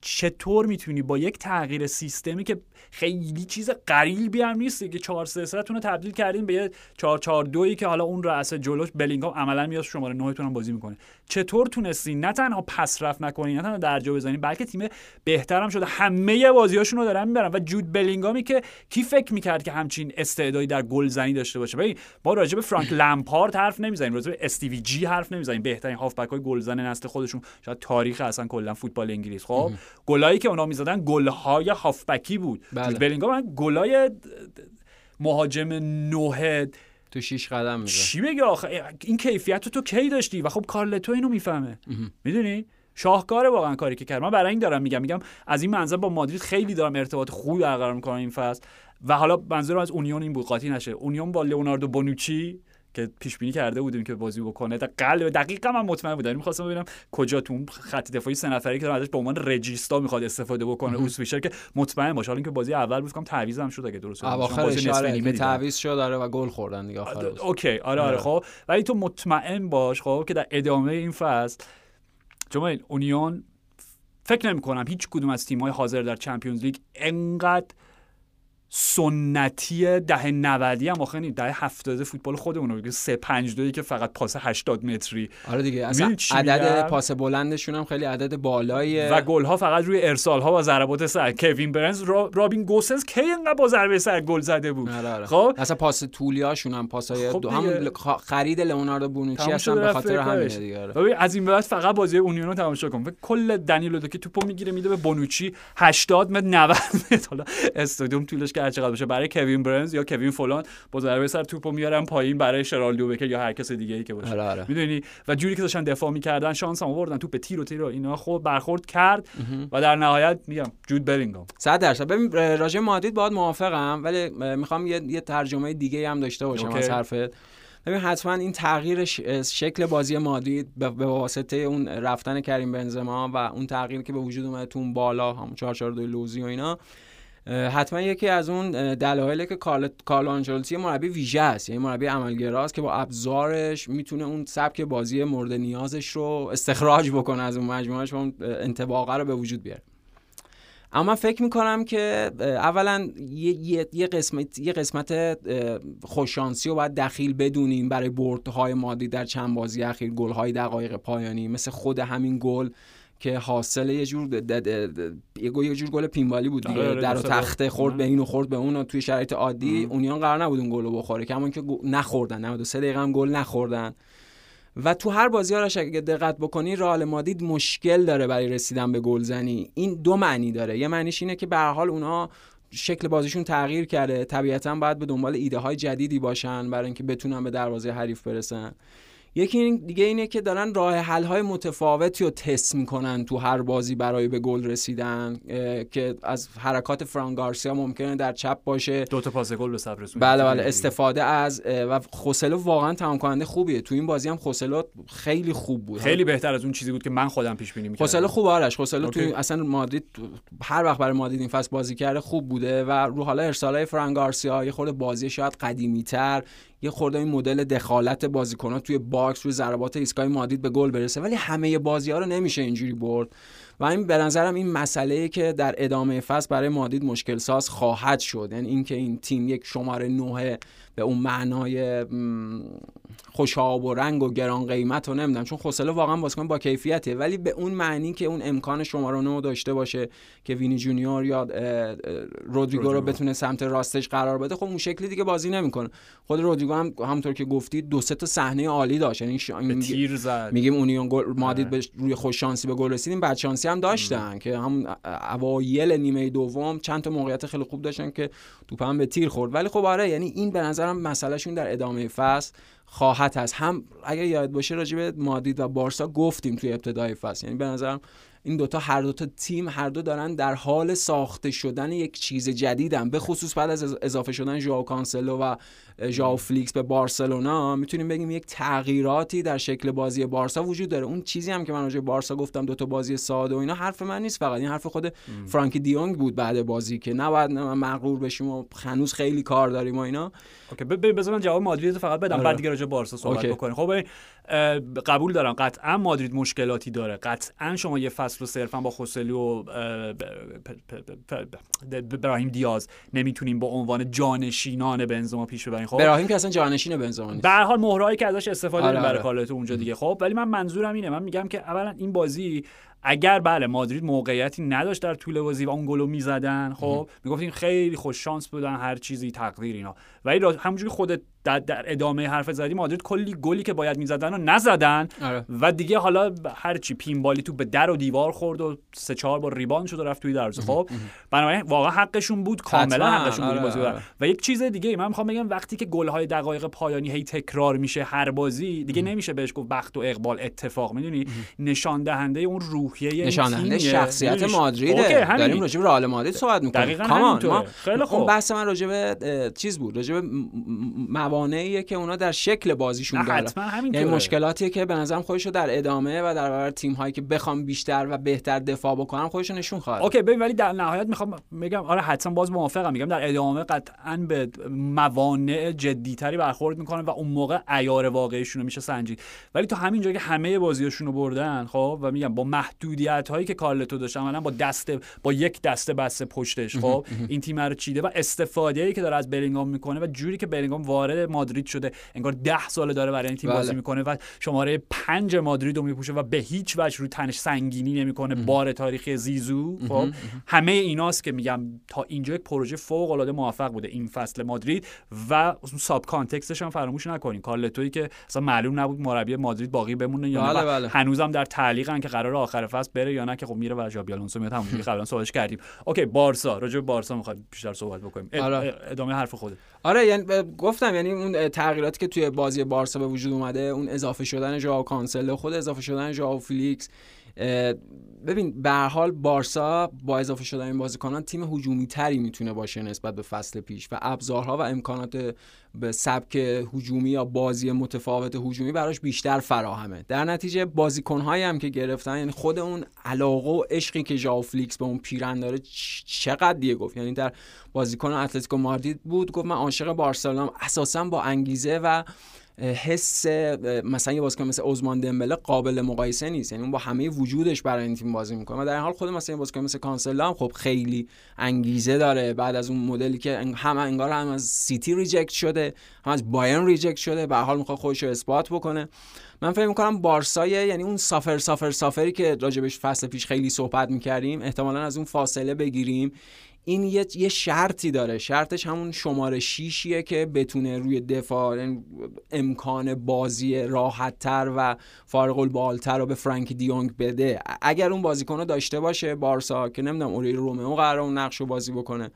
چطور می‌تونی با یک تغییر سیستمی که خیلی چیز قریبی هم نیست که 4 3 3 رو تبدیل کردین به یه 4 4 2 که حالا اون رأس جلوش بلینگام عملا میاد شماره 9 تون بازی می‌کنه. چطور تونستین نه تنها پس رفت نکنین نه تنها درجا بزنین بلکه تیم بهترم شده همه بازیاشون رو دارن می‌برن. و جود بلینگامی که کی فکر می‌کرد که همچین استعدادی در گلزنی داشته باشه؟ ببین ما راجع به فرانک لمپارد حرف نمی‌زنیم راجع به استیوی جی حرف نمی‌زنیم. بهترین هافبک های گلزن نسل خودشون. شاید تاریخ اصلا کلا فوتبال انگلیس. خب؟ گلایی که اونا می‌زدن گلهای هافبکی بود. بله. بلینگام گلای مهاجم نوه تو شیش قدم میزه چی بگی آخه؟ این کیفیت تو کی داشتی؟ و خب کارلتو اینو می‌فهمه. می‌دونی؟ شاهکاره واقعا کاری که کرد. من برای این دارم میگم. میگم از این منظر با مادرید خیلی دارم ارتباط خوبی برقرار می‌کنم این فصل. و حالا منظورم از اونیون این بود. قاطی نشه. اونیون با لئوناردو بونوچی که پیش بینی کرده بودیم که بازی بکنه. قلب دقیقا من مطمئن بودم. می‌خواستم ببینم کجا تو اون خط دفاعی سه نفری که ازش به عنوان رجیستا می‌خواد استفاده بکنه. اوسویشر که مطمئن باشه. حالا اینکه بازی اول بود تعویض هم شد اگه درست بازی تعویض شد داره و گل خوردن دیگه آخر اوکی. آره آره, آره. خب. ولی تو مطمئن باش خب که در ادامه این فصل چون اونیون فکر نمی کنم هیچ کدوم از تیم های حاضر در چمپیونز لیگ انقدر سنتی دهه 90 هم آخه دهه 70 فوتبال خودمون رو 3 5 2 که فقط پاس 80 متری. آره دیگه اصلا عدد پاس بلندشون هم خیلی عدد بالاییه. و گل ها فقط روی ارسال ها و ضربات سر. کوین برنز را... رابین گوسنس کی انقدر با ضربه سر گل زده بود؟ آره آره. خب؟ اصلا پاس طولی هاشون هم پاسای خب دو هم خرید لئوناردو بونوچی اصلا به خاطر همین دیگه آره. از این بعد فقط بازی اونیونو تماشا کن. کل دنیلو که توپو می‌گیره میده به بونوچی 80 متر 90 متر. حالا استادیوم طولش که هر چقدر باشه برای کوین برنز یا کوین فلان با ضربه سر توپو میارن پایین برای شرالدو بکر یا هر کس دیگه ای که باشه. آره آره. می‌دونی؟ و جوری که داشتن دفاع می‌کردن شانس هم آوردن. توپ تیر و تیر و اینا خود برخورد کرد و در نهایت میگم جود بلینگام. 100 درصد. ببین راجع مادرید باید موافقم ولی می‌خوام یه, یه ترجمه دیگه هم داشته باشم از حرفت. ببین حتما این تغییر شکل بازی مادرید به واسطه اون رفتن کریم بنزما و اون تغییری که به وجود اومده تو بالا هم 442 لوزی و اینا حتما یکی از اون دلایلی که کارل آنجلوتی مربی ویژه است یعنی مربی عملگراست که با ابزارش می‌تونه اون سبک بازی مورد نیازش رو استخراج بکنه از اون مجموعهش و اون انطباقه رو به وجود بیاره. اما فکر می‌کنم که اولا یه, یه قسمت یه قسمت خوششانسی رو باید دخیل بدونیم برای بردهای مادی در چند بازی اخیر گل‌های دقایق پایانی مثل خود همین گل. که حاصل یه جور یه جور گل پینبالی بود دیگه. آره، در و تخته خورد به این و خورد به اون توی شرایط عادی اونیان قرار نبود اون گل رو بخوره که همون که نخوردن. 93 دقیقه هم گل نخوردن. و تو هر بازی ها اگه دقت بکنی رئال مادید مشکل داره برای رسیدن به گلزنی. این دو معنی داره. یه معنیش اینه که به حال اونها شکل بازیشون تغییر کرده. طبیعتا باید به دنبال ایده های جدیدی باشن برای اینکه بتونن به دروازه حریف برسن. یکی این دیگه اینه که دارن راه حل های متفاوتی رو تست می‌کنن تو هر بازی برای به گل رسیدن که از حرکات فران گارسیا ممکنه در چپ باشه. دو تا پاس گل به صبر بله بله استفاده از و خوسلو واقعا تمام کننده خوبیه. تو این بازی هم خوسلو خیلی خوب بود. خیلی بهتر از اون چیزی بود که من خودم پیش بینی می‌کردم. خوسلو خوب آرش. خوسلو تو اصلا مادرید هر وقت برای مادرید این فصل بازی کرده خوب بوده و رو حالا ارسالای فران گارسیا یه خورده بازی شاید قدیمی‌تر یه خورده این مدل دخالت بازیکنان توی box روی ضربات ایستگاه مادرید به گل برسه. ولی همه بازی ها رو نمیشه اینجوری برد. و این به نظرم این مسئله که در ادامه فصل برای مادرید مشکل ساز خواهد شد. یعنی اینکه این تیم یک شماره 9 به اون معنای خوش آب و رنگ و گران قیمت و نمی‌دونم. چون خوسلو واقعا بازیکن با کیفیته. ولی به اون معنی که اون امکان شماره 9 داشته باشه که وینی جونیور یا رودریگو رو بتونه سمت راستش قرار بده خب اون شکلی دیگه بازی نمی‌کنه. خود رودریگو هم همونطور که گفتی دو سه تا صحنه عالی داشت. یعنی ش... تیر زد. میگیم اونیون گل مادید به روی خوش شانسی به گل رسیدیم بعد شانسی هم داشتن که هم اوایل نیمه دوم چند تا موقعیت خیلی خوب داشتن که توپ هم به تیر خورد. ولی خب آره یعنی این به نظرم مسئلهشون در ادامه فصل خواهد هست. هم اگر یاد باشه راجع به و بارسا گفتیم توی ابتدای فصل. یعنی به نظرم این دوتا هر دوتا تیم هر دو دارن در حال ساخته شدن یک چیز جدیدن. به خصوص بعد از اضافه شدن ژائو کانسلو و ژائو فلیکس به بارسلونا می‌تونیم بگیم یک تغییراتی در شکل بازی بارسا وجود داره. اون چیزی هم که من راجع بارسا گفتم دوتا بازی ساده و اینا حرف من نیست فقط. این حرف خود فرانکی دیونگ بود بعد بازی که. نباید مغرور بشیم و هنوز خیلی کار داریم و اینا. اوکی ببین من جواب مادرید فقط بدم. آره. بعد دیگه راجع بارسا صحبت بکنیم. خب قبول دارم. قطعا مادرید مشکلاتی داره. قطعا شما یه فصل رو صرفا با خوسلی و ابراهیم دیاز نمی‌تونیم با عنوان جانشینان بنزما پیش ببریم. خب؟ ابراهیم که اصلا جانشین بنزما نیست. به هر حال مهرایی که ازش استفاده آره برای کالتو اونجا دیگه. خب ولی من منظورم اینه. من میگم که اولا این بازی اگر بله مادرید موقعیتی نداشت در طول بازی و اون گلو می‌زدن. خب می‌گفتیم خیلی خوش شانس بودن هر چیزی تقدیر اینا. ولی همونجوری خودت در, در ادامه حرف زدی مادرید کلی گلی که باید می‌زدن و نزدن. آره. و دیگه حالا هر چی بالی تو به در و دیوار خورد و سه چهار بار ریبان شد و رفت توی دروازه. خب بنابراین واقعا حقشون بود کاملا حقشون بود آره، بازی آره. و یک چیز دیگه من می‌خوام بگم وقتی که گل های دقایق پایانی هی تکرار میشه هر بازی دیگه نمیشه بهش گفت بخت و اقبال اتفاق. می‌دونی؟ نشان دهنده اون روح روحیه نشاننده شخصیت مادریده داریم راجع به رئال مادرید صحبت می‌کنیم. کامان خیلی خوب. اون بحث من راجع به چیز بود راجع به موانعیه که اونا در شکل بازیشون دارن. یعنی مشکلاتیه که به نظرم خودشو در ادامه و در برابر تیم هایی که بخوام بیشتر و بهتر دفاع بکنن خودشو نشون خواهد اوکی ببین ولی در نهایت می‌خوام میگم آره حتما باز موافقم. میگم در ادامه قطعا به موانع جدیتری برخورد می‌کنن و اون موقع عیار واقعیشون رو میشه سنجید. ولی تو همین جایی که همه بازیاشون رو بردن خب و میگم با محدودیت هایی که کارلتو داشتن مثلا با دست با یک دسته بسته پشتش خب؟ این تیم رو چیده و استفاده ای که داره از برینگام می‌کنه و جوری که برینگام وارد مادرید شده انگار ده ساله داره برای این تیم بله. بازی می‌کنه و شماره پنج مادرید رو میپوشه و به هیچ وجه روی تنش سنگینی نمی‌کنه. بار تاریخی زیزو خب؟ همه ایناست که میگم تا اینجا یک پروژه فوق العاده موفق بوده این فصل مادرید و ساب کانتکستش هم فراموش نکنیم کارلتوی که اصلا معلوم نبود مربی مادرید باقی بمونه یا بله بله. هنوزم در تعلیقن که قرار آخر فصل بره یا نه که خب میره و ژابی آلونسو میاد. همونجوری قبلا صحبتش کردیم. اوکی بارسا. راجع به بارسا می‌خواد بیشتر صحبت بکنیم. آره. ادامه حرف خود آره یعنی گفتم یعنی اون تغییراتی که توی بازی بارسا به وجود اومده اون اضافه شدن ژائو کانسلو خود اضافه شدن ژائو فیلیکس ببین به حال بارسا با اضافه شدن این بازیکنان تیم هجومی تری می‌تونه باشه نسبت به فصل پیش و ابزارها و امکانات به سبک هجومی یا بازی متفاوت هجومی براش بیشتر فراهمه. در نتیجه بازیکنهایی هم که گرفتن یعنی خود اون علاقه و عشقی که ژائو فلیکس به اون پیرهن داره چقدر دیگه گفت. یعنی در بازیکن اتلتیکو مادرید بود گفت من عاشق بارسلونام اساسا با انگیزه و حس مثلا یه بازیکن مثل عثمان دمبله قابل مقایسه نیست. یعنی اون با همه وجودش برای این تیم بازی می‌کنه. و در این حال خود مثلا بازیکن مثل کانسلو هم خب خیلی انگیزه داره. بعد از اون مدلی که هم انگار هم از سیتی reject شده هم از بایرن reject شده به حال می‌خواد خودش رو اثبات بکنه. من فکر می‌کنم بارسای یعنی اون suffer suffer suffer ی که راجبش فصل پیش خیلی صحبت می‌کردیم احتمالا از اون فاصله بگیریم. این یه, یه شرطی داره. شرطش همون شماره شیشیه که بتونه روی دفاع یعنی امکان بازی راحتتر و فارغ البالتر رو به فرانک دیونگ بده. اگر اون بازیکن داشته باشه بارسا که نمی‌دونم اوری رومئو قرار اون نقش رو بازی بکنه.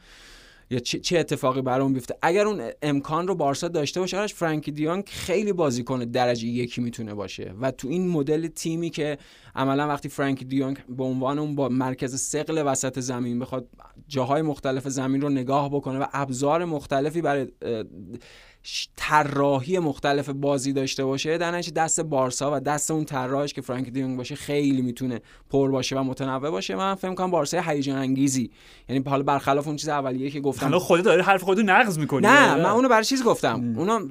یا چه اتفاقی برام بیفته. اگر اون امکان رو بارسا داشته باشه آرش فرانکی دیونگ خیلی بازیکن درجه یکی می‌تونه باشه. و تو این مدل تیمی که عملا وقتی فرانکی دیونگ به عنوان اون با مرکز سقل وسط زمین بخواد جاهای مختلف زمین رو نگاه بکنه و ابزار مختلفی برای طراحی مختلف بازی داشته باشه در دست بارسا و دست اون طراحش که فرانک دیونگ باشه خیلی می‌تونه پر باشه و متنوع باشه. من فکر کنم بارسا هیجان انگیزی. یعنی حالا برخلاف اون چیز اولیه که گفتم. حالا خودت داری حرف خودت نقض می‌کنی. نه من اونو برای چیز گفتم. اونو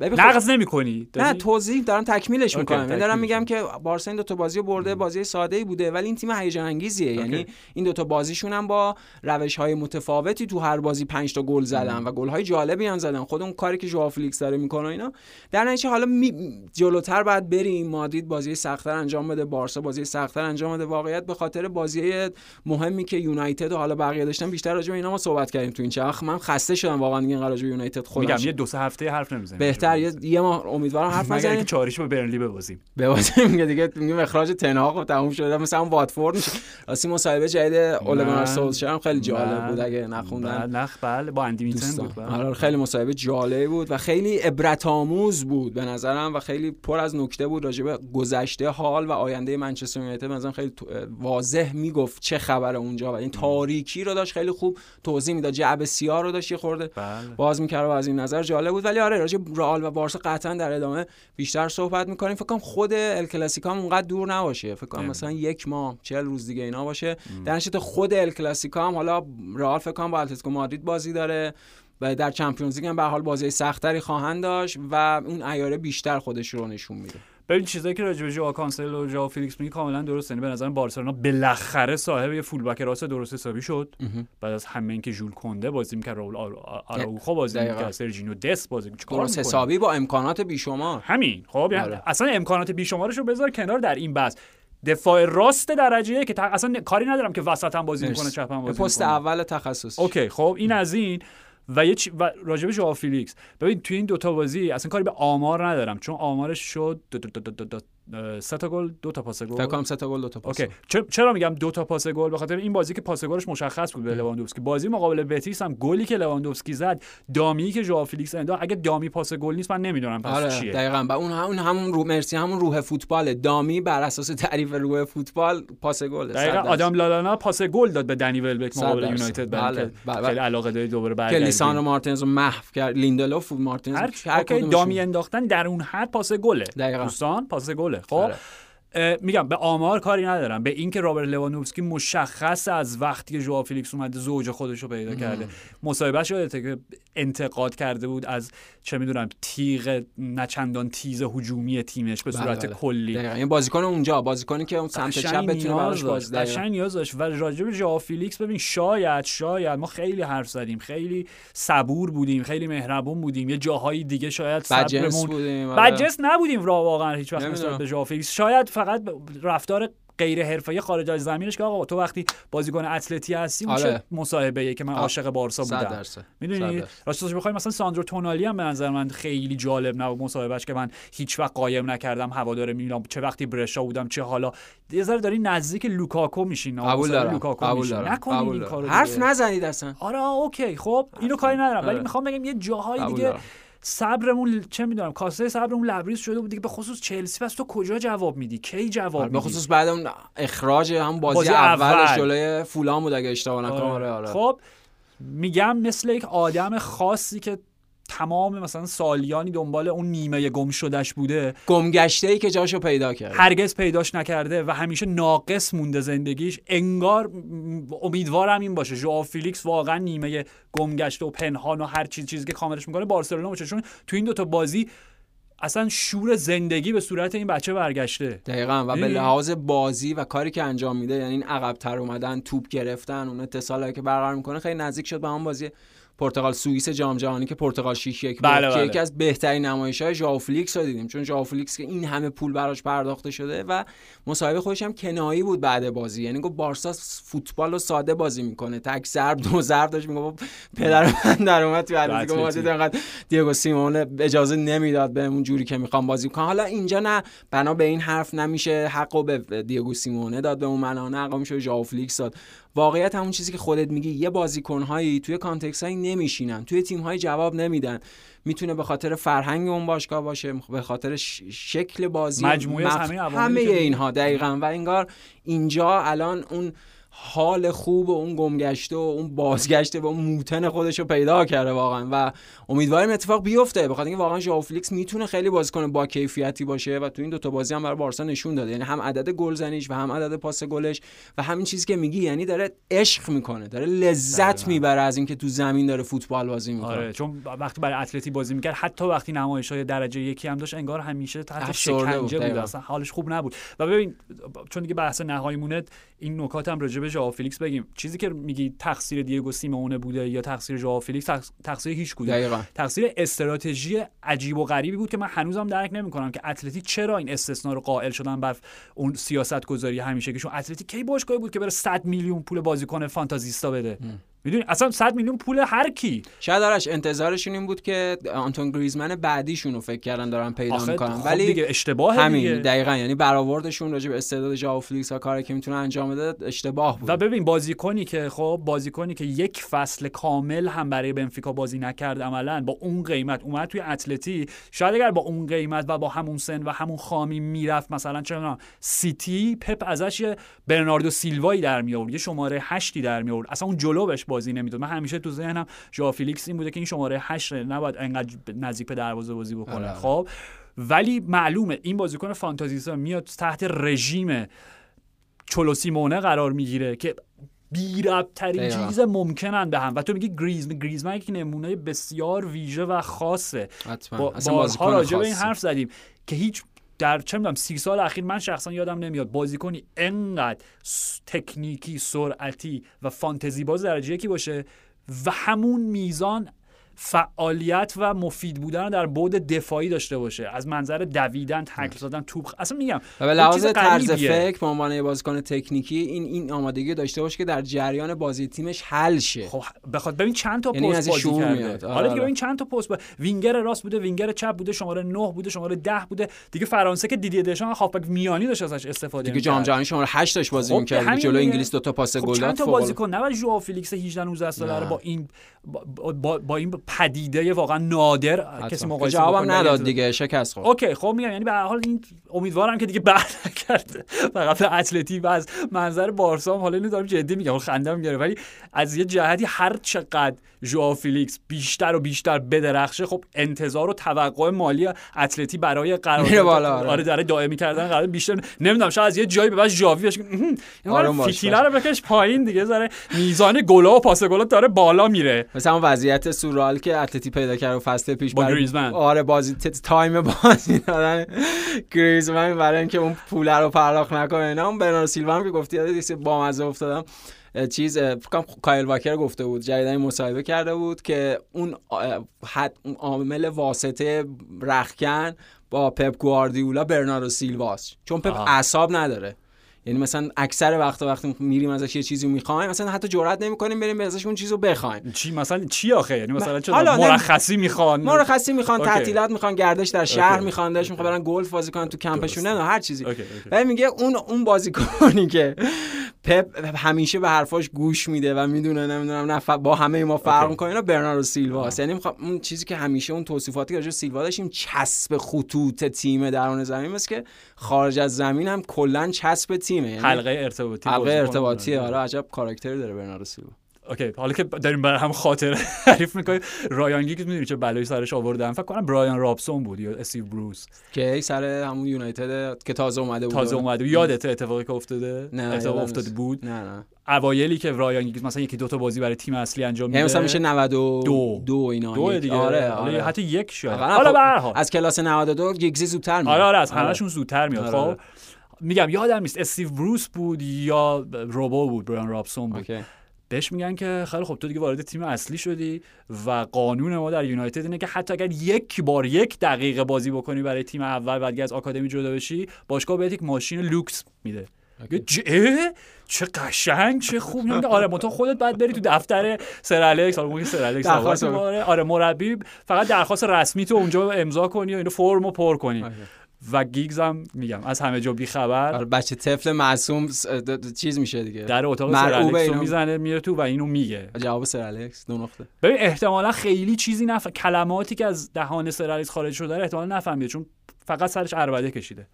نقض نمی‌کنی. نه توضیح دارم تکمیلش می‌کنم. من دارم میگم که بارسا این دو تا بازی برده بازی ساده ای بوده ولی این تیم هیجان انگیزیه یعنی این دو تا بازیشون هم با روش های متفاوتی تو هر بازی 5 تا گل زدن و گل های جالبی هم زدن. خود اون کاری که ژائو فلیکس داره می‌کنه اینا. در نتیجه حالا می... جلوتر بعد بریم. مادرید بازی سختتر انجام بده بارسا بازی سختتر انجام بده. واقعیت به خاطر بازی مهمی که یونایتد و حالا بقیه داشتن بیشتر راجع به اینا ما صحبت کردیم تو این چرخ من خسته شدم. واقعا این راجع به یونایتد خودم میگم یه دو سه هفته حرف نمی‌زنیم. بهتر. یه ما امیدوارم حرف نزنیم که چاریشو به برنلی ببازیم. ببازیم. میگه دیگه میگه اخراج تنهاق تموم شده. مثلا واتفورد میشه. راستی مصاحبه جدید اولگانار سولشر هم خیلی جالب بود. اگه نخوندن. نخ بله. با اندی میتن بود بله. آره خیلی مصاحبه جالب بود و خیلی عبرت آموز بود به نظرم و خیلی پر از نکته بود راجع به گذشته حال و آینده منچستر یونایتد. مثلا خیلی واضح می‌گفت چه خبر اونجا و این تاریکی رو داشت. خیلی خوب توضیح می‌داد. جعبه سیاه رو داشت یه خورده بله. باز می‌کرد و از این نظر جالب بود. ولی آره راجع رئال و بارسا قطعا در ادامه بیشتر صحبت می‌کنیم. فکر کنم خود ال کلاسیکو هم اونقدر دور نباشه. فکر کنم مثلا یک ماه چهل روز دیگه اینا باشه. در خود ال کلاسیکو هم حالا رئال فکر کنم با اتلتیکو مادرید بازی داره و در Champions League هم به حال بازی سخت‌تری خواهند داشت و اون عیاره بیشتر خودش رو نشون میده. ببین چیزایی که راجع به ژائو کانسلو و ژائو فلیکس میگه کاملا درسته. یعنی به نظر بارسلونا بالاخره صاحب یه فولبک راست درست حسابی شد. بعد از همه اینکه ژول کونده بازی می‌کرد راول آراوخو بازی می‌کرد سرجینیو دست بازی می‌کرد. درست حسابی با امکانات بیشمار. همین. خب یعنی آره. اصلا امکانات بیشمارش رو بذار کنار در این بحث. دفاع راست درجه که اصلا کاری ندارم که وسط هم بازی می‌کنه چپ هم بازی پست اول تخصص okay خب این از این. و یه چی... و راجب فیلیکس ببین توی این دوتا بازی اصلا کاری به آمار ندارم چون آمارش شد سه تا گل دو تا پاس گل. فکر کنم سه تا گل دو تا پاس okay. چرا میگم دو تا پاس گل؟ به خاطر این بازی که پاس گلش مشخص بود به لواندوفسکی. بازی مقابل بتیس هم گلی که لواندوفسکی زد dummy که ژائو فیلیکس انداخت اگه dummy پاس گل نیست من نمی‌دونم پس آره چیه. دقیقاً. و اون همون همون رو مرسی همون روح فوتبال dummy بر اساس تعریف روح فوتبال پاس گل دقیقاً. آدام لالانا پاس گل داد به دنی ولبک مقابل. یونایتد بله،. خیلی علاقه داری دوباره که برگردی لیساندرو مارتینز رو محو کرد. لیندلوف مارتینز هر. dummy انداختن در اون حد پاس گله. دقیقاً. دوستان پاس گله. خب آره. میگم به آمار کاری ندارم. به اینکه رابرت لواندوفسکی مشخص از وقتی که ژائو فیلیکس اومده زوج خودش رو پیدا کرده. مصاحبهش یادته که انتقاد کرده بود از چه می‌دونم تیغ نچندان تیز هجومی تیمش به بله، صورت بله. کلی. دقیقاً. این بازیکن اونجا بازیکنی که اون سمت چپ بتونه براش. قشنگ نیاز داشت. و راجع به فیلیکس ببین شاید شاید ما خیلی حرف زدیم خیلی صبور بودیم خیلی مهربون بودیم. یه جاهایی دیگه شاید صبرمون بودیم آره. نبودیم را واقعا هیچ وقت به ژائو فیلیکس. شاید فقط رفتار غیر حرفه‌ای خارج از زمینش که آقا تو وقتی بازیکن اتلتی هستی آره. میشه مصاحبه که من. عاشق بارسا بودم می‌دونی. راستش بخوایم مثلا ساندرو تونالی هم به نظر من خیلی جالب نبود مصاحبهش که من هیچ وقت قایم نکردم هوادار میلان چه وقتی برشا بودم چه حالا یه ذره داری نزدیک لوکاکو میشین قبول دارم لوکاکو قبول میشین دارم نکنین قبول این. کارو حرف. نزنید اصلا آره okay خب اینو کاری ندارم ولی آره. می‌خوام بگم یه جاهای دیگه دارم. صبرمون چه می‌دونم کاسه صبرمون لبریز شده بود دیگه. به خصوص چلسی پس تو کجا جواب میدی؟ کی جواب آره، میدی؟ به خصوص بعد اون اخراج هم بازی, بازی اولش اول. جلوی فولان بود اگه اشتباه نکنم. آره آره. خب میگم مثل یک آدم خاصی که تمام مثلا سالیانی دنبال اون نیمه گم شدش بوده. گمگشته ای که جاشو پیدا کرد. هرگز پیداش نکرده و همیشه ناقص مونده زندگیش. انگار امیدوارم این باشه. ژائو فیلیکس واقعا نیمه گمگشته و پنهان و هر چیز چیزی که کاملش می‌کنه بارسلونا باشه چون تو این دوتا بازی اصلا شور زندگی به صورت این بچه برگشته. دقیقا. و به می‌دونی؟ لحاظ بازی و کاری که انجام میده یعنی این عقبتر اومدن توپ گرفتن اون اتصالی که برقرار می‌کنه خیلی نزدیک شد به اون بازی پرتغال سوئیس جام جهانی که پرتغال 6 1 بله، که بله. یکی از بهترین نمایش های ژائو فلیکس رو دیدیم. چون ژائو فلیکس که این همه پول براش پرداخته شده و مصاحبه خودش هم کنایی بود بعد بازی. یعنی گفت بارسا فوتبال رو ساده بازی می‌کنه. تک ضرب دو ضرب داشت. می‌گفت پدر من در اومد تو اتلتیکو اتلتیک. مادرید انقدر دیگو سیمونه اجازه نمی‌داد بهمون جوری که می‌خوام بازی کنه حالا اینجا نه. بنا به این حرف نمیشه. حقو به دیگو سیمونه داد به اون معنا نه حقو میشه ژائو فلیکس داد. واقعیت همون چیزی که خودت میگی یه بازیکنهایی توی context هایی نمیشینن توی تیم های جواب نمیدن می‌تونه به خاطر فرهنگ اون باشگاه باشه به خاطر ش- شکل بازی مجموعه مف- همه همه. اینها دقیقا و انگار اینجا الان اون حال خوب و اون گمگشته و اون بازگشته و اون موتن خودش رو پیدا کرده واقعا و امیدواریم اتفاق بیفته. بخاطر اینکه واقعا ژائو فلیکس می‌تونه خیلی بازیکن با کیفیتی باشه و تو این دوتا بازی هم برای بارسا نشون داده. یعنی هم عدد گلزنیش و هم عدد پاس گلش و همین چیزی که میگی یعنی داره عشق می‌کنه داره لذت. می‌بره از اینکه تو زمین داره فوتبال بازی می‌کنه. آره چون وقتی برای اتلتی بازی می‌کرد حتی وقتی نمایش های درجه یکی هم داشت انگار همیشه تحت بود، شکنجه بود. اصلا حالش خوب نبود. و ببین چون دیگه بحث نهایی مونه این نکات هم راجع به ژائو فیلیکس بگیم. چیزی که میگی تقصیر دیگو سیمونه بوده یا تقصیر ژائو فیلیکس تقص- تقصیر هیچ کدوم. دقیقاً. تقصیر استراتژی عجیب و غریبی بود که من هنوزم درک نمی‌کنم که اتلتی چرا این استثنا رو قائل شدن بر اون سیاست گذاری همیشه که اتلتی کی باشگاهی بود که بره 100 میلیون پول بازیکن فانتازیستا بده؟ می‌دونی؟ اصلا 100 میلیون پول هر کی. شاید آرش انتظارشون این بود که آنتون گریزمن بعدیشون رو فکر کردن دارن پیدا می‌کنن. خب ولی دیگه اشتباه همین دیگه. دقیقا. یعنی برآوردشون راجع به استعداد ژائو فلیکس و کاری که می‌تونه انجام بده اشتباه بود. و ببین بازیکنی که خب بازیکنی که یک فصل کامل هم برای بنفیکا بازی نکرد عملا با اون قیمت اومد توی اتلتی. شاید اگر با اون قیمت و با همون سن و همون خامی می‌رفت مثلا چه می‌دونم سیتی پپ ازش یه برناردو سیلوایی در می آورد یه شماره هشتی در می آورد اصلا اون جلو بهش بازی نمی‌داد من همیشه تو ذهنم ژائو فیلیکس این بوده که این شماره 8 نباید انقدر نزدیک به دروازه بازی بکنه آره. خب ولی معلومه این بازیکن فانتازیستا میاد تحت رژیم چلو سیمونه قرار می‌گیره که بی ربطترین دقیقا. چیز ممکنن به هم و تو میگی گریزمن گریزمن یک نمونه بسیار ویژه و خاصه با اصلا بارها راجع به این. حرف زدیم که هیچ در چه می‌دونم سی سال اخیر من شخصا یادم نمیاد بازیکنی انقدر تکنیکی سرعتی و فانتزی باز درجه یکی باشه و همون میزان فعالیت و مفید بودن در بعد دفاعی داشته باشه از منظر دویدن تکل زدن توپ اصلا میگم و به لحاظ طرز. فکر به عنوان بازیکن تکنیکی این این آمادگی داشته باشه که در جریان بازی تیمش حل شه خب بخواد ببین چند تا یعنی پست بازی کرده میاد. آره، حالا دیگه آره. ببین چند تا پست با... وینگر راست بوده وینگر چپ بوده شماره 9 بوده شماره 10 بوده دیگه فرانسه که دیدی دشان هافبک میانی داشت ازش استفاده دیگه جام. جهانی شماره 8 داشت بازی خب، می‌کرد جلو. انگلیس دو تا پاس خب گل داد چند تا. بازیکن نه ژائو فیلیکس 18 19 ساله با این با, با, با این پدیده واقعا نادر کسی حتما. مقایسه جوابم. نداد دیگه شکست خورد okay خب میگم یعنی به هر حال این امیدوارم که دیگه برنگرده فقط به اتلتی و از منظر بارسا هم حالا اینو دارم جدی میگم خندم می‌گیره ولی از یه جهتی هر چقدر ژائو فیلیکس بیشتر و بیشتر بدرخشه خب انتظار و توقع مالی اتلتی برای قرار میره بالا، آره. آره داره دائمی کردن قرار بیشتر نمی‌دونم شاید از یه جایی به بعد ژاوی بشه فیتیله رو بکش پایین دیگه زره میزان گلا و پاس گلا داره بالا میره مثلا وضعیت سورئال که اتلتی پیدا کرد و فصل پیش با گریزمن. آره بازی time بازی دادن. گریزمن برای اینکه اون پول رو پرداخت نکنه. اینا اون برناردو سیلوا هم که گفتی با مزه افتادم. چیز کایل واکر گفته بود جریدن مصاحبه کرده بود که اون حد عامل واسطه رخکن با پپ گواردیولا برناردو سیلواست. چون پپ. اعصاب نداره. یعنی مثلا اکثر وقت وقتی میریم ازش یه چیزی می‌خوایم مثلا حتی جرئت نمی‌کنیم بریم ازش اون چیزو بخوایم چی مثلا چی آخه یعنی مثلا چه مرخصی می‌خوان مرخصی می‌خوان. تعطیلات می‌خوان گردش در شهر. می‌خوان داشت می‌خوان برن گلف بازی کنن تو کمپشون. نه هر چیزی. ولی میگه اون اون بازیکنی که پپ همیشه به حرفاش گوش میده و می‌دونه نمی‌دونم نه با همه ما فرق. می‌کنه اینا برناردو سیلوا است یعنی می‌خوام اون چیزی که همیشه اون توصیفاتی که راجع سیلوا داشتیم چسب خطوط تیم درون زمین است که خارج از زمین هم کلا چسب تیمه یعنی حلقه ارتباطی حلقه ارتباطی. آره عجب کاراکتری داره برناردو سیلوا. okay حالا که داریم برای هم خاطر تعریف می‌کنیم رایان گیگز می‌دونی چه بلایی سرش آوردن؟ فکر کنم برایان رابسون بود یا استیو بروس. که سر همون یونایتد که تازه اومده بود. تازه اومده بود. یادت اتفاقی که افتاده؟ نه اتفاق افتاده. بود؟ نه نه. اوایلی که رایان گیگز مثلا یکی دو تا بازی برای تیم اصلی انجام میده. یعنی مثلا میشه 92 دو. دو اینا دو دیگه. آره آره. حتی یک شاید. حالا خب، به هر حال. از کلاس 92 گیگزی زودتر میاد. آره آره از همشون زودتر میاد. آره، آره. خب. میگم یادم نیست استیو بروس بود یا روبو بود برایان رابسون بود. okay. بهش میگن که خیلی خب تو دیگه وارد تیم اصلی شدی و قانون ما در یونایتد اینه که حتی اگر یک بار یک دقیقه بازی بکنی برای تیم اول و دیگه از آکادمی جدا بشی باشگاه بهت یک ماشین لوکس میده. میگه چه قشنگ چه خوب. میگه آره تو خودت بعد بری تو دفتر سر الکس موقع سر الکس آره آره آره مربی فقط درخواست رسمی تو اونجا امضا کنی و اینو فرمو پر کنی. و گیگز هم میگم. از همه جا بی خبر آره بچه طفل معصوم چیز میشه دیگه. در اتاق سر الکس رو. می‌زنه میره تو و اینو میگه. جواب سر الکس دو نقطه. ببین احتمالا خیلی چیزی نف... کلماتی که از دهان سر الکس خارج شده رو احتمالا نفهمیده چون فقط سرش عربده کشیده.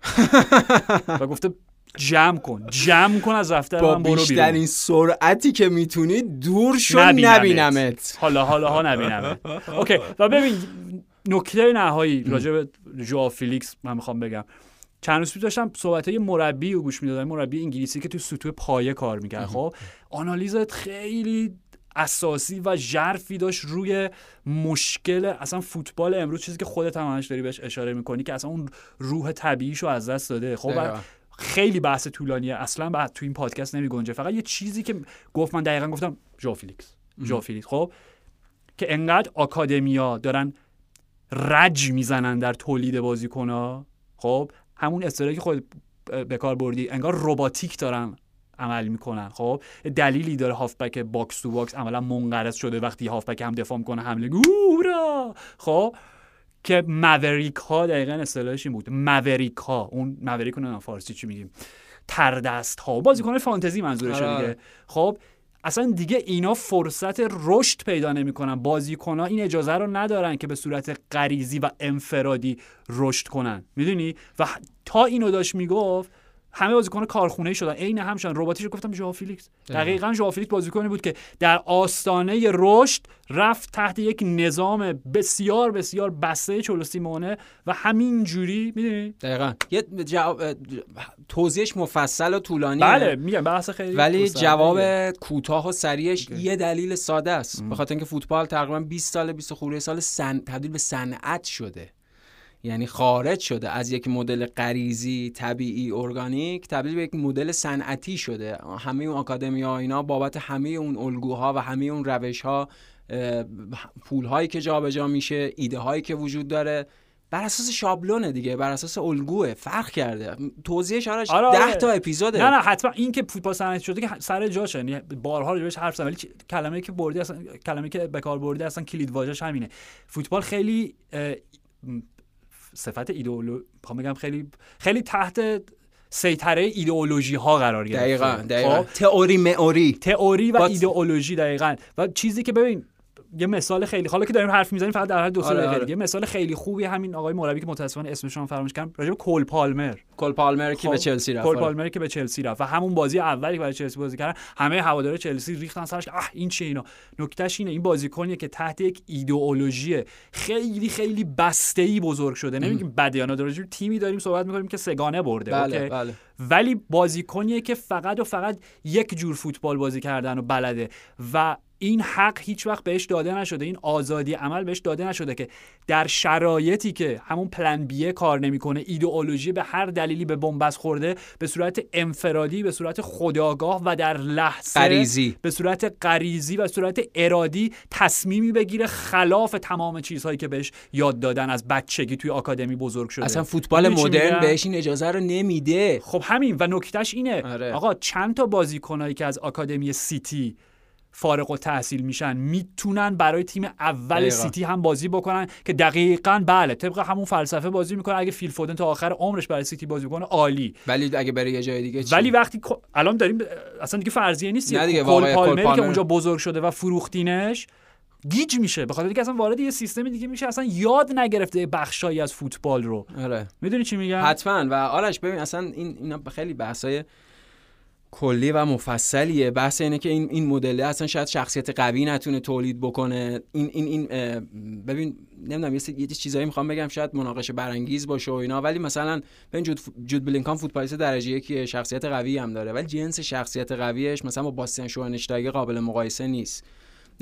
و گفته جمع کن جمع کن از دفتر با من برو بیشترین سرعتی که می‌تونی دور شو نبینمت. نبینمت. حالا حالا ها نبینم okay و ببین نکته نهایی راجع به ژو فیلیکس من می‌خوام بگم. چند روز پیش داشتم صحبت های مربی رو گوش می‌دادم مربی انگلیسی که تو سطوح پایه کار می‌کرد خب؟ آنالیزت خیلی اساسی و ژرفی داشت روی مشکل اصلا فوتبال امروز چیزی که خودت هم همش داری بهش اشاره می‌کنی که اصلا اون روح طبیعیشو از دست داده خب. خیلی بحث طولانیه. اصلا بعد تو این پادکست نمی گنجه. فقط یه چیزی که گفت من دقیقا گفتم ژو فیلیکس. ژو فیلیکس خب؟ که انقدر آکادمیا دارن رج می‌زنن در تولید بازیکن‌ها. خب همون اصطلاحی که خود به کار بردی انگار رباتیک دارن عمل می‌کنن. خب دلیلی داره هافبک box to box عملا منقرض شده وقتی هافبک هم دفاع می‌کنه حمله. گورا خب که maverick ها دقیقا اصطلاحش این بود. maverick ها اون maverick رو نمی‌دونم فارسی چی میگیم. تردست ها بازیکن فانتزی منظورشه آره، دیگه. آره. خب اصلا دیگه اینا فرصت رشد پیدا نمی‌کنن. بازیکن ها این اجازه رو ندارن که به صورت غریزی و انفرادی رشد کنن. می‌دونی؟ و تا اینو داشت می‌گفت همه بازیکن کارخونه شدن. عین همشن رباتیک گفتم ژو فیلیکس. دقیقا ژو فیلیکس بازیکنی بود که در آستانه رشد رفت تحت یک نظام بسیار بسیار بسته چولو سیمئونه و همین جوری می‌دونی؟ دقیقا. یه جواب توضیحش مفصل و طولانیه. بله میگم بحث خیلی ولی. جواب کوتاه و سریعش اوکی. یه دلیل ساده است. به خاطر اینکه فوتبال تقریبا 20 سال 20 خورده سال سن... تبدیل به صنعت شده. یعنی خارج شده از یک مدل غریزی طبیعی ارگانیک تبدیل به یک مدل صنعتی شده. همه اون آکادمی ها اینا بابت همه اون الگوها و همه اون روش ها پول هایی که جابجا میشه ایده هایی که وجود داره. بر اساس شابلونه دیگه بر اساس الگوه فرق کرده. توضیحش آره 10 آره. تا اپیزوده. نه نه حتما. این که فوتبال صنعتی شده که سر جاشه یعنی بارها راجعش حرف زدم ولی کلمه که بردی اصلا کلمه که به کار بردی اصلا کلید واژش همینه. فوتبال خیلی صفت ایدئولو بگم خیلی خیلی تحت سیطره ایدئولوژی ها قرار گرفته دقیقاً دقیقاً. خب؟ تئوری مئوری. تئوری و ایدئولوژی دقیقاً. و چیزی که ببین یه مثال خیلی حالا که داریم حرف می‌زنیم فقط در حد دو سه آره آره. یه مثال خیلی خوبی همین آقای مربی که متاسفانه اسمش فراموش کردم. راجع به کول پالمر. کول پالمر که به خب، چلسی رفت کول آره. پالمر که به چلسی رفت و همون بازی اولی که برای چلسی بازی کردن همه هواداره چلسی ریختن سرش. اه این چه اینا؟ نکتهش اینه این بازیکنیه که تحت یک ایدئولوژی خیلی خیلی بسته‌ای بزرگ شده. نمیگیم بدیانا داره تیمی داریم صحبت می‌کنیم که سگانه برده بله، بله. ولی بازیکنیه که فقط و فقط یک جور فوتبال بازی کردن و بلده و این حق هیچ وقت بهش داده نشده. این آزادی عمل بهش داده نشده که در شرایطی که همون پلن بیه کار نمی‌کنه ایدئولوژی به هر دلیلی به بنبست خورده به صورت انفرادی به صورت خداگاه و در لحظه قریزی به صورت غریزی و صورت ارادی تصمیمی بگیره خلاف تمام چیزهایی که بهش یاد دادن از بچگی توی آکادمی بزرگ شده. اصلا فوتبال مدرن بهش این اجازه رو نمیده. خب همین و نکتهش اینه. آره. آقا چند تا بازیکنایی که از آکادمی سیتی فارغ‌التحصیل میشن. می‌تونن برای تیم اول سیتی هم بازی بکنن که دقیقا بله طبق همون فلسفه بازی می‌کنن اگه فیل فودن تا آخر عمرش برای سیتی بازی کنه عالی. ولی اگه بره یه جای دیگه چی؟ ولی وقتی الان داریم اصلا دیگه فرضیه نیست. دیگه کول پالمری که اونجا بزرگ شده و فروختینش گیج میشه. به خاطر اینکه اصلا وارد یه سیستم دیگه میشه اصلا یاد نگرفته بخشایی از فوتبال رو. آره. می‌دونی چی میگم؟ حتما. و آرش ببین اصلا این اینا خیلی بحثای کلی و مفصلیه. بحث اینه که این این مدل اصلا شاید شخصیت قوی نتونه تولید بکنه. این این این ببین نمی‌دونم یه چیزایی می‌خوام بگم شاید مناقشه برانگیز باشه و اینا ولی مثلا ببین جود جود بلینکام فوتبالیست درجه یکی شخصیت قوی هم داره ولی جنس شخصیت قویش مثلا با باستین شوانشتایگر قابل مقایسه نیست.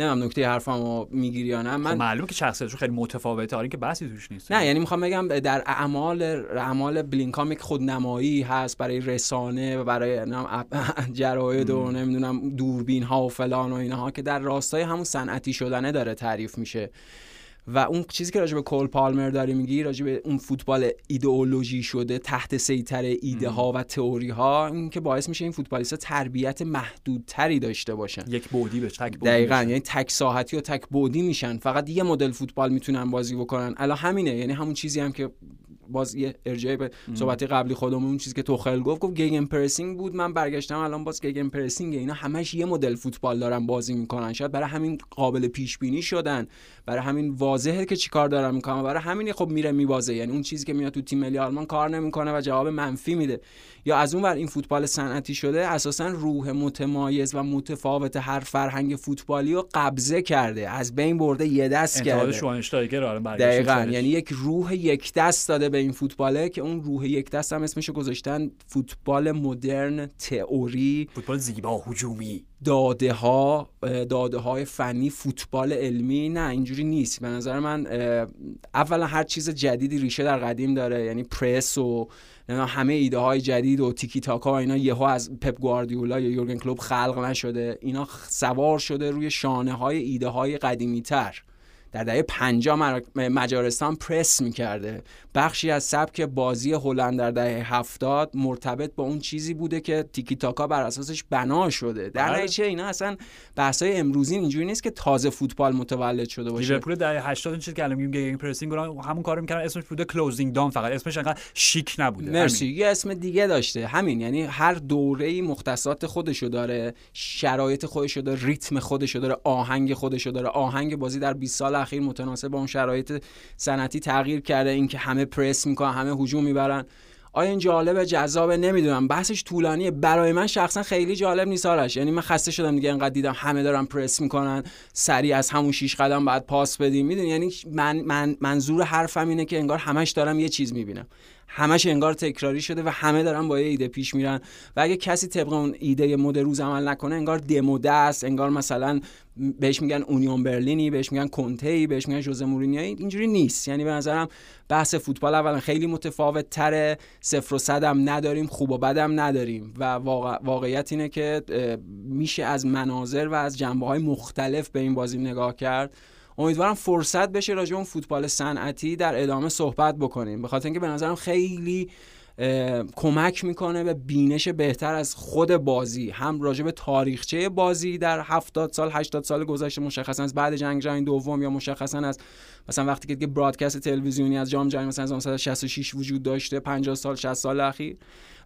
نمی‌دونم نکته حرفمو می‌گیری یا نه. من خب معلومه که شخصیتش خیلی متفاوته. آره که بحثی توش نیست. نه یعنی می‌خوام بگم در اعمال اعمال بلینکام یک خودنمایی هست برای رسانه و برای جراید و نمی‌دونم دوربین ها و فلان و اینها که در راستای همون صنعتی شدنه داره تعریف میشه. و اون چیزی که راجع به کول پالمر داری میگی راجع به اون فوتبال ایدئولوژی شده تحت سیطره ایده ها و تئوری ها این که باعث میشه این فوتبالیست تربیت محدودتری داشته باشن. یک بودی بهش تک بودی دقیقاً یعنی تک ساحتی و تک بودی میشن. فقط یه مدل فوتبال می‌تونن بازی بکنن. الان همینه یعنی همون چیزی هم که باز یه ارجاعی به صحبت قبلی خودمون اون چیزی که توخل گفت گفت گیگن پرسینگ بود. من برگشتم الان باز گیگن پرسینگ اینا همش یه مدل فوتبال دارن بازی می‌کنن. شاید برای همین قابل پیش بینی شدن. برای همین واضحه که چیکار دارن می‌کنن برای همین خب میره میبازه. یعنی اون چیزی که میاد تو تیم ملی آلمان کار نمی‌کنه و جواب منفی میده. یا از اون ور این فوتبال صنعتی شده اساسا روح متمایز و متفاوت هر فرهنگ فوتبالی رو قبضه کرده. از بین برده یه دست کرده. دقیقاً. یعنی یک روح یک دست داده به این فوتباله که اون روح یک دست هم اسمشو گذاشتن فوتبال مدرن تئوری. فوتبال زیبا هجومی. داده ها داده های فنی فوتبال علمی. نه اینجوری نیست. به نظر من اولا هر چیز جدیدی ریشه در قدیم داره. یعنی پرس و همه ایده های جدید و تیکی تاکا و اینا یهو از پپ گواردیولا یا یورگن کلوب خلق نشده. اینا سوار شده روی شانه های ایده های قدیمی تر در دهه 50 مجارستان پرس می‌کرده. بخشی از سبک بازی هلند در دهه 70 مرتبط با اون چیزی بوده که تیکی تاکا بر اساسش بنا شده. در بله. نتیجه اینا اصلا بحثای امروزی اینجوری نیست که تازه فوتبال متولد شده باشه. لیورپول دهه 80 چیزی که الان میگیم gegenpressing همون کارو می‌کردن. اسمش بوده closing down فقط. اسمش انقدر شیک نبوده. مرسی. یه اسم دیگه داشته. همین. یعنی هر دوره‌ای مختصات خودشو داره شرایط خودشو داره ریتم خودشو داره آهنگ خودشو داره. آهنگ بازی در 20 سال اخیر متناسب با اون شرایط سنتی تغییر کرده اینکه همه پرس می‌کنن همه هجوم می‌برن. آیا این جالبه جذابه؟ نمی‌دونم. بحثش طولانیه. برای من شخصا خیلی جالب نیست آرش. یعنی من خسته شدم دیگه انقدر دیدم همه دارن پرس می‌کنن. سریع از همون شیش قدم بعد پاس بدیم. می‌دونی؟ یعنی من, من منظور حرفم اینه که انگار همش دارم یه چیز می‌بینم. همش انگار تکراری شده و همه دارن با یه ایده پیش میرن و اگه کسی طبق اون ایده مد روز عمل نکنه انگار دموده است انگار مثلا بهش میگن اونیون برلینی بهش میگن کنتی بهش میگن ژوزه مورینیو اینجوری نیست. یعنی به نظرم بحث فوتبال اولا خیلی متفاوت تره صفر و صدم نداریم خوب و بدم نداریم و واقعیت اینه که میشه از مناظر و از جنبه های مختلف به این بازی نگاه کرد. امیدوارم فرصت بشه راجع اون فوتبال صنعتی در ادامه صحبت بکنیم. به خاطر اینکه به نظرم خیلی کمک می‌کنه به بینش بهتر از خود بازی. هم راجع به تاریخچه بازی در 70 سال 80 سال گذشته مشخصا از بعد جنگ جهانی دوم یا مشخصا از مثلا وقتی که برادکست تلویزیونی از جام جهانی مثلا 1966 وجود داشته 50 سال 60 سال اخیر.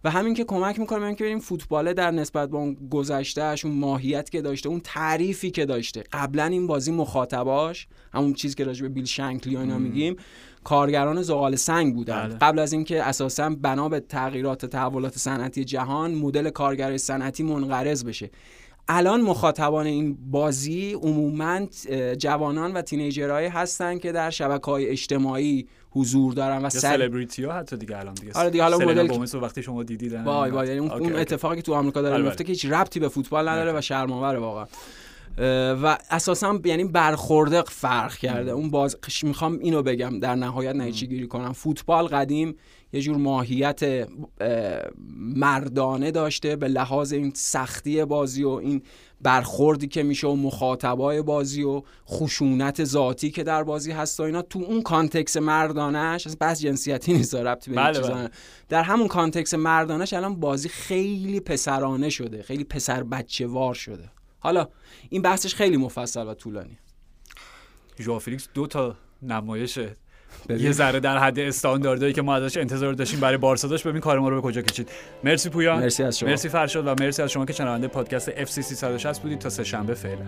و همین که کمک می‌کنه به اینکه ببینیم فوتبال در نسبت به اون گذشتهش اون ماهیت که داشته اون تعریفی که داشته. قبلا این بازی مخاطباش همون چیزی که راجع به بیل شنکلی اینا میگیم کارگران زغال سنگ بودن. بله. قبل از اینکه اساسا بنا به تغییرات تحولات صنعتی جهان مدل کارگر صنعتی منقرض بشه. الان مخاطبان این بازی عموما جوانان و تینیجرهایی هستن که در شبکه های اجتماعی حضور دارن و سلبریتی ها حتی دیگه الان دیگه. آره دیگه حالا مدل وقتی شما دیدید وای وای یعنی اون, اتفاقی که تو آمریکا داره میفته که هیچ ربطی به فوتبال نداره و شرم‌آور واقعا. و اساسا یعنی برخورده فرق کرده. اون باز می‌خوام اینو بگم در نهایت نتیجه گیری کنم. فوتبال قدیم یه جور ماهیت مردانه داشته به لحاظ این سختی بازی و این برخوردی که میشه و مخاطبای بازی و خشونت ذاتی که در بازی هست و اینا. تو اون context مردانش بحث جنسیتی نیست ربطی به بله بله. در همون context مردانش الان بازی خیلی پسرانه شده خیلی پسر بچه وار شده. حالا این بحثش خیلی مفصل و طولانی ژو فیلیکس دو تا نمایش یه ذره در حد استانداردهایی که ما ازش انتظار داشتیم برای بارسا داشت ببین کار ما رو به کجا کشید. مرسی پویان. مرسی از شما. مرسی فرشاد و مرسی از شما که شنونده پادکست اف سی 360 بودید. تا سه شنبه فعلا.